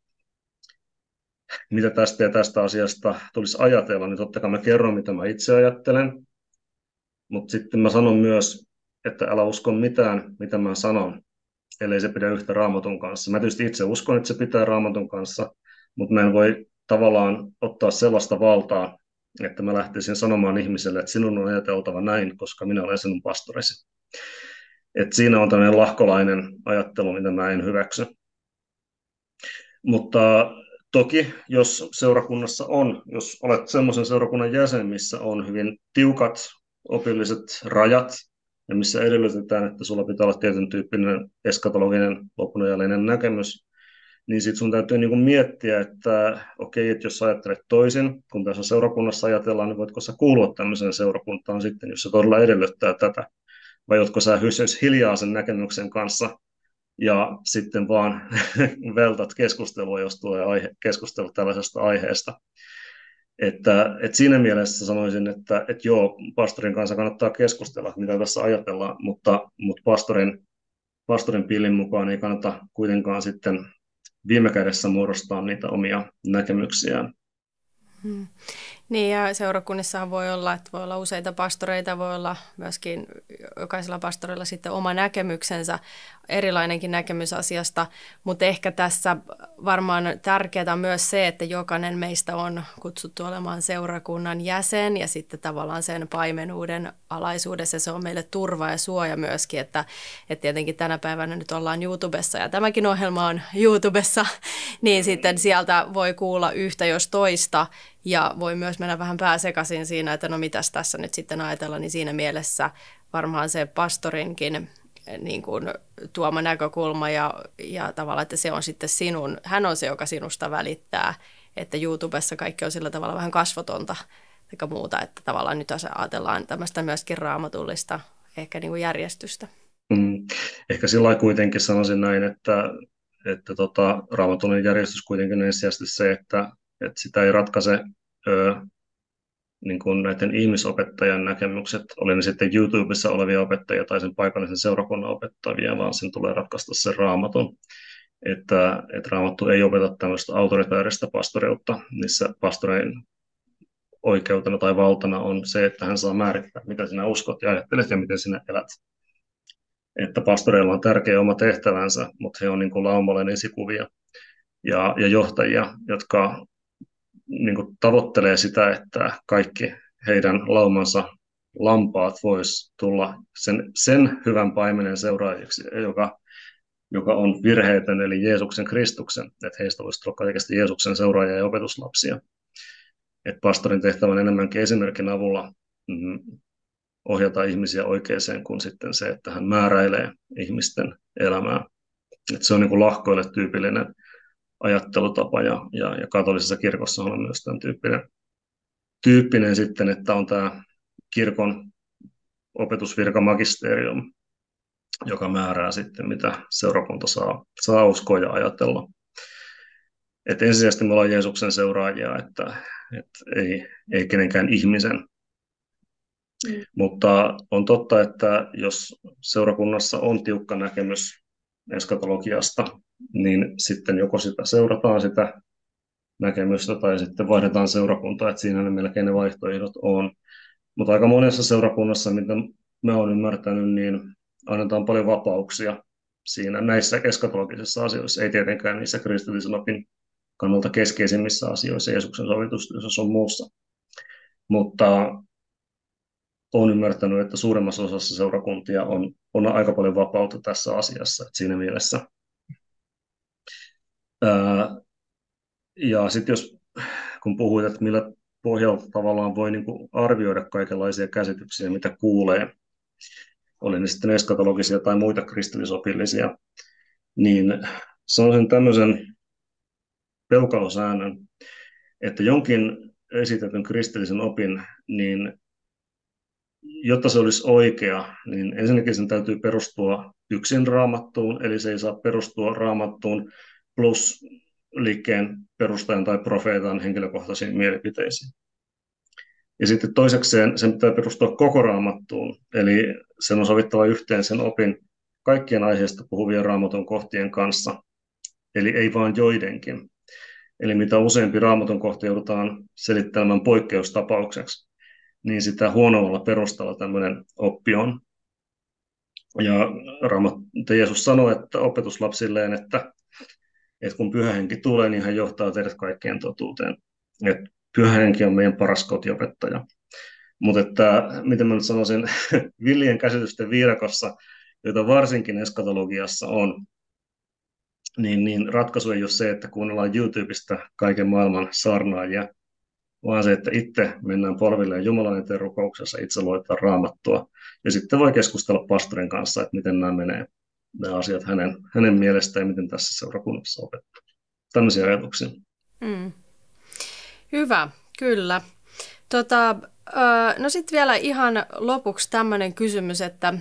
mitä tästä ja tästä asiasta tulisi ajatella, niin totta kai mä kerron, mitä mä itse ajattelen, mutta sitten mä sanon myös, että älä usko mitään, mitä mä sanon, ellei se pidä yhtä raamatun kanssa. Mä tietysti itse uskon, että se pitää raamatun kanssa, mutta mä en voi tavallaan ottaa sellaista valtaa, että mä lähtisin sanomaan ihmiselle, että sinun on ajateltava näin, koska minä olen sinun pastorisi. Et siinä on tämmöinen lahkolainen ajattelu, mitä mä en hyväksy. Mutta toki, jos seurakunnassa on, jos olet semmoisen seurakunnan jäsen, missä on hyvin tiukat opilliset rajat, ja missä edellytetään, että sulla pitää olla tietyn tyyppinen eskatologinen lopunajallinen näkemys, niin sitten sun täytyy niinku miettiä, että okei, okay, että jos ajattelet toisin, kun tässä seurakunnassa ajatellaan, niin voitko sä kuulua tämmöiseen seurakuntaan sitten, jos se todella edellyttää tätä vai jotka sä hysyis hiljaa sen näkemyksen kanssa ja sitten vaan [LAUGHS] veltat keskustelua, jos tulee aihe, keskustelu tällaisesta aiheesta. Että, että siinä mielessä sanoisin, että, että joo, pastorin kanssa kannattaa keskustella, mitä tässä ajatellaan, mutta, mutta pastorin, pastorin pillin mukaan ei kannata kuitenkaan sitten viime kädessä muodostaa niitä omia näkemyksiään. Niin ja seurakunnissa voi olla, että voi olla useita pastoreita, voi olla myöskin jokaisella pastorilla sitten oma näkemyksensä, erilainenkin näkemys asiasta, mutta ehkä tässä varmaan tärkeää on myös se, että jokainen meistä on kutsuttu olemaan seurakunnan jäsen ja sitten tavallaan sen paimenuuden alaisuudessa. Se on meille turva ja suoja myöskin, että, että tietenkin tänä päivänä nyt ollaan YouTubessa ja tämäkin ohjelma on YouTubessa, [LAUGHS] niin sitten sieltä voi kuulla yhtä jos toista ja voi myös mennä vähän pääsekaisin siinä, että no mitäs tässä nyt sitten ajatella, niin siinä mielessä varmaan se pastorinkin eh, niin kuin, tuoma näkökulma ja, ja tavallaan, että se on sitten sinun, hän on se, joka sinusta välittää, että YouTubessa kaikki on sillä tavalla vähän kasvotonta tai muuta, että tavallaan nyt ajatellaan tämmöistä myöskin raamatullista ehkä niin kuin järjestystä. Mm. Ehkä sillä kuitenkin sanoisin näin, että että tota, raamatullinen järjestys kuitenkin on ensisijaisesti se, että, että sitä ei ratkaise ö, niin kuin näiden ihmisopettajan näkemykset, oli ne sitten YouTubessa olevia opettajia tai sen paikallisen seurakunnan opettajia, vaan sen tulee ratkaista se raamatun. Että, että raamattu ei opeta tämmöistä autoritaarista pastoreutta, missä pastorein oikeutena tai valtana on se, että hän saa määrittää, mitä sinä uskot ja ajattelet ja miten sinä elät. Että pastoreilla on tärkeä oma tehtävänsä, mutta he on niin kuin esikuvia ja, ja johtajia, jotka niin kuin tavoittelee sitä, että kaikki heidän laumansa lampaat vois tulla sen, sen hyvän paimenen seuraajiksi, joka, joka on virheetön, eli Jeesuksen Kristuksen, että heistä voisi tulla kaikesta Jeesuksen seuraajia ja opetuslapsia. Et pastorin tehtävä on enemmänkin esimerkin avulla mm, ohjata ihmisiä oikeaan kuin sitten se, että hän määräilee ihmisten elämää. Et se on niin kuin lahkoille tyypillinen ajattelutapa ja, ja, ja katolisessa kirkossa on myös tämän tyyppinen, tyyppinen sitten, että on tämä kirkon opetusvirka magisterium, joka määrää sitten, mitä seurakunta saa, saa uskoa ja ajatella. Et ensisijaisesti me ollaan Jeesuksen seuraajia, että, että ei, ei kenenkään ihmisen. Mm. Mutta on totta, että jos seurakunnassa on tiukka näkemys eskatologiasta, niin sitten joko sitä seurataan sitä näkemystä tai sitten vaihdetaan seurakuntaa, että siinä ne melkein ne vaihtoehdot on. Mutta aika monessa seurakunnassa, mitä mä olen ymmärtänyt, niin annetaan paljon vapauksia siinä näissä eskatologisissa asioissa, ei tietenkään niissä kristillisen opin kannalta keskeisimmissä asioissa, Jeesuksen sovitustyössä on muussa. Mutta olen ymmärtänyt, että suuremmassa osassa seurakuntia on, on aika paljon vapautta tässä asiassa, että siinä mielessä. Ja sitten jos, kun puhuit, että millä pohjalta tavallaan voi niin arvioida kaikenlaisia käsityksiä, mitä kuulee, oli ne sitten eskatologisia tai muita kristillisopillisia, niin sanoisin tämmöisen peukalosäännön, että jonkin esitetyn kristillisen opin, niin jotta se olisi oikea, niin ensinnäkin sen täytyy perustua yksin raamattuun, eli se ei saa perustua raamattuun plus liikkeen perustajan tai profeetan henkilökohtaisiin mielipiteisiin. Ja sitten toisekseen sen pitää perustua koko raamattuun, eli sen on sovittava yhteen sen opin kaikkien aiheista puhuvien raamatun kohtien kanssa, eli ei vain joidenkin. Eli mitä useampi raamatun kohta joudutaan selittämään poikkeustapaukseksi, niin sitä huonommalla perustalla tämmöinen oppi on. Ja Raamat, Jeesus sanoi että opetuslapsilleen, että, että kun pyhä henki tulee, niin hän johtaa teidät kaikkeen totuuteen. Että pyhä henki on meidän paras kotiopettaja. Mutta että, miten mä nyt sanoisin, [LAUGHS] villien käsitysten viirakossa, joita varsinkin eskatologiassa on, niin, niin ratkaisu ei ole se, että kuunnellaan YouTubesta kaiken maailman saarnaajia, vaan se, että itse mennään polville Jumalan eteen rukouksessa, itse luetaan raamattua, ja sitten voi keskustella pastorin kanssa, että miten nämä menee, nämä asiat hänen, hänen mielestään miten tässä seurakunnassa opettaa. Tämmöisiä ajatuksia. Mm. Hyvä, kyllä. Tota, no sitten vielä ihan lopuksi tämmöinen kysymys, että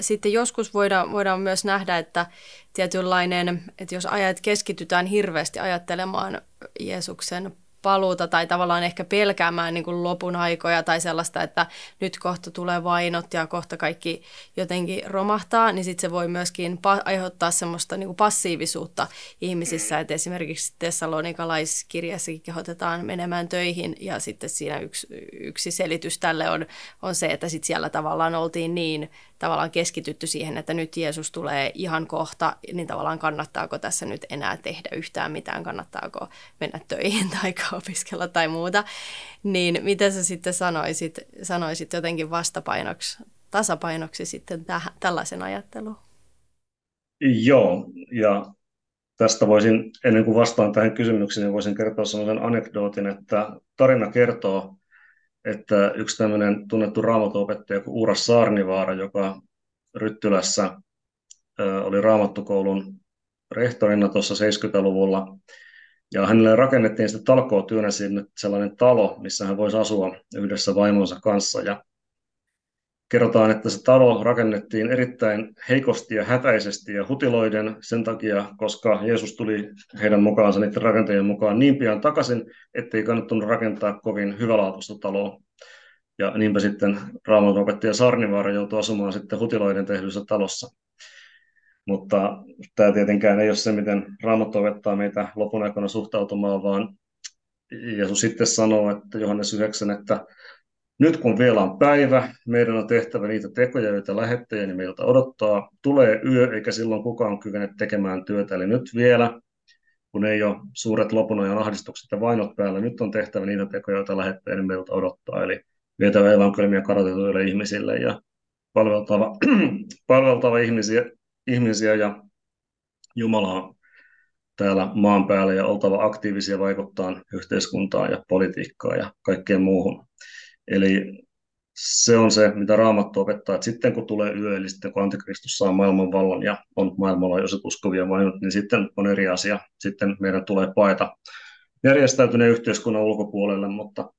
sitten joskus voidaan, voidaan myös nähdä, että tietynlainen, että jos ajat keskitytään hirveästi ajattelemaan Jeesuksen paluuta tai tavallaan ehkä pelkäämään niin kuin lopun aikoja tai sellaista, että nyt kohta tulee vainot ja kohta kaikki jotenkin romahtaa, niin sitten se voi myöskin pa- aiheuttaa semmoista niin kuin passiivisuutta ihmisissä, että esimerkiksi Tessalonikalaiskirjassakin kehotetaan menemään töihin ja sitten siinä yksi, yksi selitys tälle on, on se, että sitten siellä tavallaan oltiin niin tavallaan keskitytty siihen, että nyt Jeesus tulee ihan kohta, niin tavallaan kannattaako tässä nyt enää tehdä yhtään mitään, kannattaako mennä töihin tai opiskella tai muuta. Niin mitä sä sitten sanoisit, sanoisit jotenkin vastapainoksi, tasapainoksi sitten täh- tällaisen ajatteluun? Joo, ja tästä voisin, ennen kuin vastaan tähän kysymykseen, niin voisin kertoa sellaisen anekdootin, että tarina kertoo, että yksi tämmöinen tunnettu raamatuopettaja kuin Uura Saarnivaara, joka Ryttylässä oli raamattukoulun rehtorina tuossa 70-luvulla, ja hänelle rakennettiin sitten talkootyönä sinne sellainen talo, missä hän voisi asua yhdessä vaimonsa kanssa. Ja kerrotaan, että se talo rakennettiin erittäin heikosti ja hätäisesti ja hutiloiden sen takia, koska Jeesus tuli heidän mukaansa, niiden rakentajien mukaan niin pian takaisin, ettei kannattanut rakentaa kovin hyvälaatuista taloa. Ja niinpä sitten raamatun opettaja Sarnivaara joutui asumaan sitten hutiloiden tehdyssä talossa. Mutta tämä tietenkään ei ole se, miten Raamattu opettaa meitä lopun aikana suhtautumaan, vaan Jeesus sitten sanoo, että Johannes 9, että nyt kun vielä on päivä, meidän on tehtävä niitä tekoja, joita lähettäjäni meiltä odottaa. Tulee yö, eikä silloin kukaan kykene tekemään työtä. Eli nyt vielä, kun ei ole suuret lopun ajan ahdistukset ja vainot päällä, nyt on tehtävä niitä tekoja, joita lähettäjäni meiltä odottaa. Eli vietävä evankeliumia kadotetuille ihmisille ja palveltava, [CLEARS THROAT] palveltava ihmisiä, ihmisiä ja Jumalaa täällä maan päällä ja oltava aktiivisia vaikuttaa yhteiskuntaan ja politiikkaan ja kaikkeen muuhun. Eli se on se, mitä Raamattu opettaa, että sitten kun tulee yö, eli sitten kun Antikristus saa maailman vallan ja on maailmanlaajuiset uskovia vainot, niin sitten on eri asia. Sitten meidän tulee paeta järjestäytyneen yhteiskunnan ulkopuolelle, mutta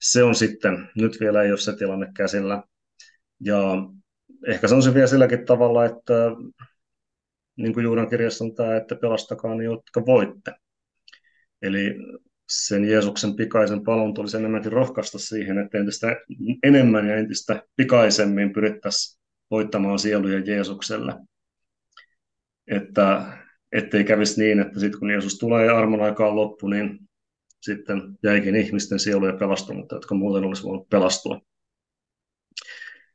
se on sitten, nyt vielä ei ole se tilanne käsillä. Ja ehkä sanoisin vielä silläkin tavalla, että niin kuin Juudan kirjassa on tämä, että pelastakaa ne, jotka voitte. Eli sen Jeesuksen pikaisen palun tulisi enemmänkin rohkaista siihen, että entistä enemmän ja entistä pikaisemmin pyrittäisiin voittamaan sieluja Jeesukselle. Että ettei kävisi niin, että sitten kun Jeesus tulee ja armon aikaan loppu, niin sitten jäikin ihmisten sieluja pelastumatta, jotka muuten olisi voinut pelastua.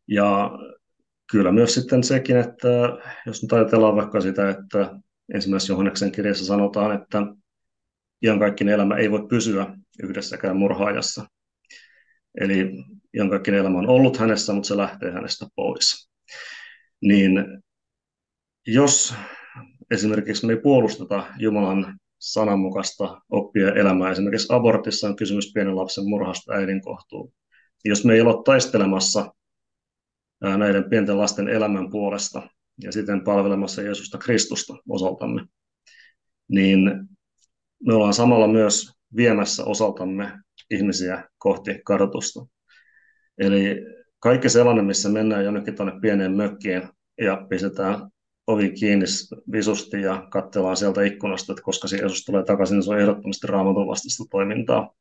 Ja kyllä myös sitten sekin, että jos nyt ajatellaan vaikka sitä, että ensimmäisessä Johanneksen kirjassa sanotaan, että iankaikkinen elämä ei voi pysyä yhdessäkään murhaajassa. Eli iankaikkinen elämä on ollut hänessä, mutta se lähtee hänestä pois. Niin jos esimerkiksi me ei puolusteta Jumalan sananmukaista oppia elämää, esimerkiksi abortissa on kysymys pienen lapsen murhasta äidin kohtuun. Jos me ei ole taistelemassa näiden pienten lasten elämän puolesta ja siten palvelemassa Jeesusta Kristusta osaltamme, niin me ollaan samalla myös viemässä osaltamme ihmisiä kohti kadotusta. Eli kaikki sellainen, missä mennään jonnekin tuonne pieneen mökkiin ja pistetään ovi kiinni visusti ja katsellaan sieltä ikkunasta, että koska se Jeesus tulee takaisin, niin se on ehdottomasti raamatun vastaista toimintaa.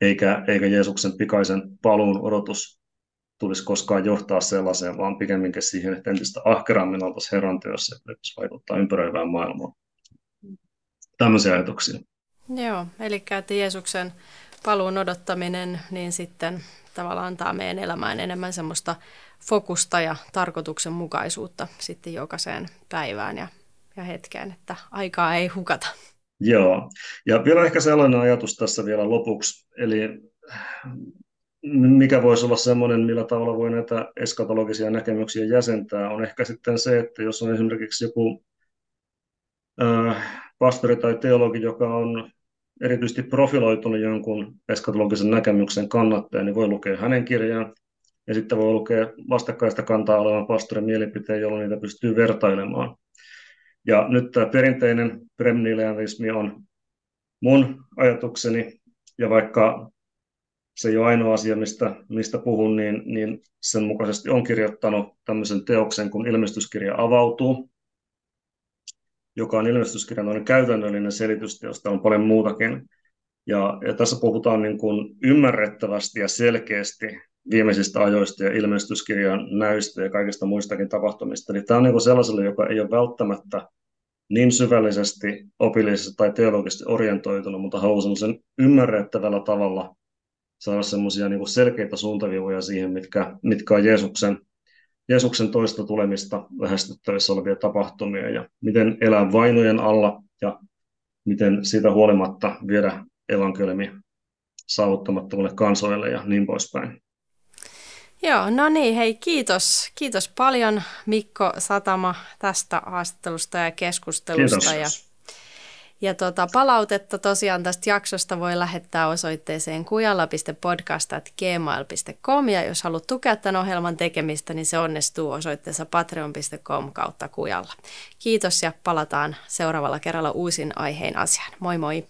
Eikä, eikä Jeesuksen pikaisen paluun odotus tulisi koskaan johtaa sellaiseen, vaan pikemminkin siihen, että entistä ahkerammin oltaisiin Herran työssä, että vaikuttaa ympäröivään maailmaan tämmöisiä ajatuksia. Joo, eli että Jeesuksen paluun odottaminen niin sitten tavallaan antaa meidän elämään enemmän semmoista fokusta ja tarkoituksenmukaisuutta sitten jokaiseen päivään ja, ja hetkeen, että aikaa ei hukata. Joo, ja vielä ehkä sellainen ajatus tässä vielä lopuksi, eli mikä voisi olla semmoinen, millä tavalla voi näitä eskatologisia näkemyksiä jäsentää, on ehkä sitten se, että jos on esimerkiksi joku pastori tai teologi, joka on erityisesti profiloitunut jonkun eskatologisen näkemyksen kannattaja, niin voi lukea hänen kirjaan, ja sitten voi lukea vastakkaista kantaa olevan pastorin mielipiteen, jolloin niitä pystyy vertailemaan. Ja nyt tämä perinteinen premilenialismi on mun ajatukseni, ja vaikka se ei ole ainoa asia, mistä, mistä puhun, niin, niin sen mukaisesti on kirjoittanut tämmöisen teoksen, kun ilmestyskirja avautuu, joka on ilmestyskirjan käytännöllinen selitys, josta on paljon muutakin. Ja, ja tässä puhutaan niin kuin ymmärrettävästi ja selkeästi viimeisistä ajoista ja ilmestyskirjan näystä ja kaikista muistakin tapahtumista. Eli tämä on niin kuin sellaiselle, joka ei ole välttämättä niin syvällisesti opillisesti tai teologisesti orientoitunut, mutta haluaa sen ymmärrettävällä tavalla saada semmoisia niin selkeitä suuntaviivoja siihen, mitkä, mitkä on Jeesuksen Jeesuksen toista tulemista lähestyttävissä olevia tapahtumia ja miten elää vainojen alla ja miten siitä huolimatta viedä evankeliumi saavuttamattomalle kansoille ja niin poispäin. Joo, no niin, hei kiitos. Kiitos paljon Mikko Satama tästä haastattelusta ja keskustelusta. Kiitos. Ja ja tota, palautetta tosiaan tästä jaksosta voi lähettää osoitteeseen kujalla.podcast.gmail.com ja jos haluat tukea tämän ohjelman tekemistä, niin se onnistuu osoitteessa patreon.com kautta kujalla. Kiitos ja palataan seuraavalla kerralla uusin aiheen asiaan. Moi moi!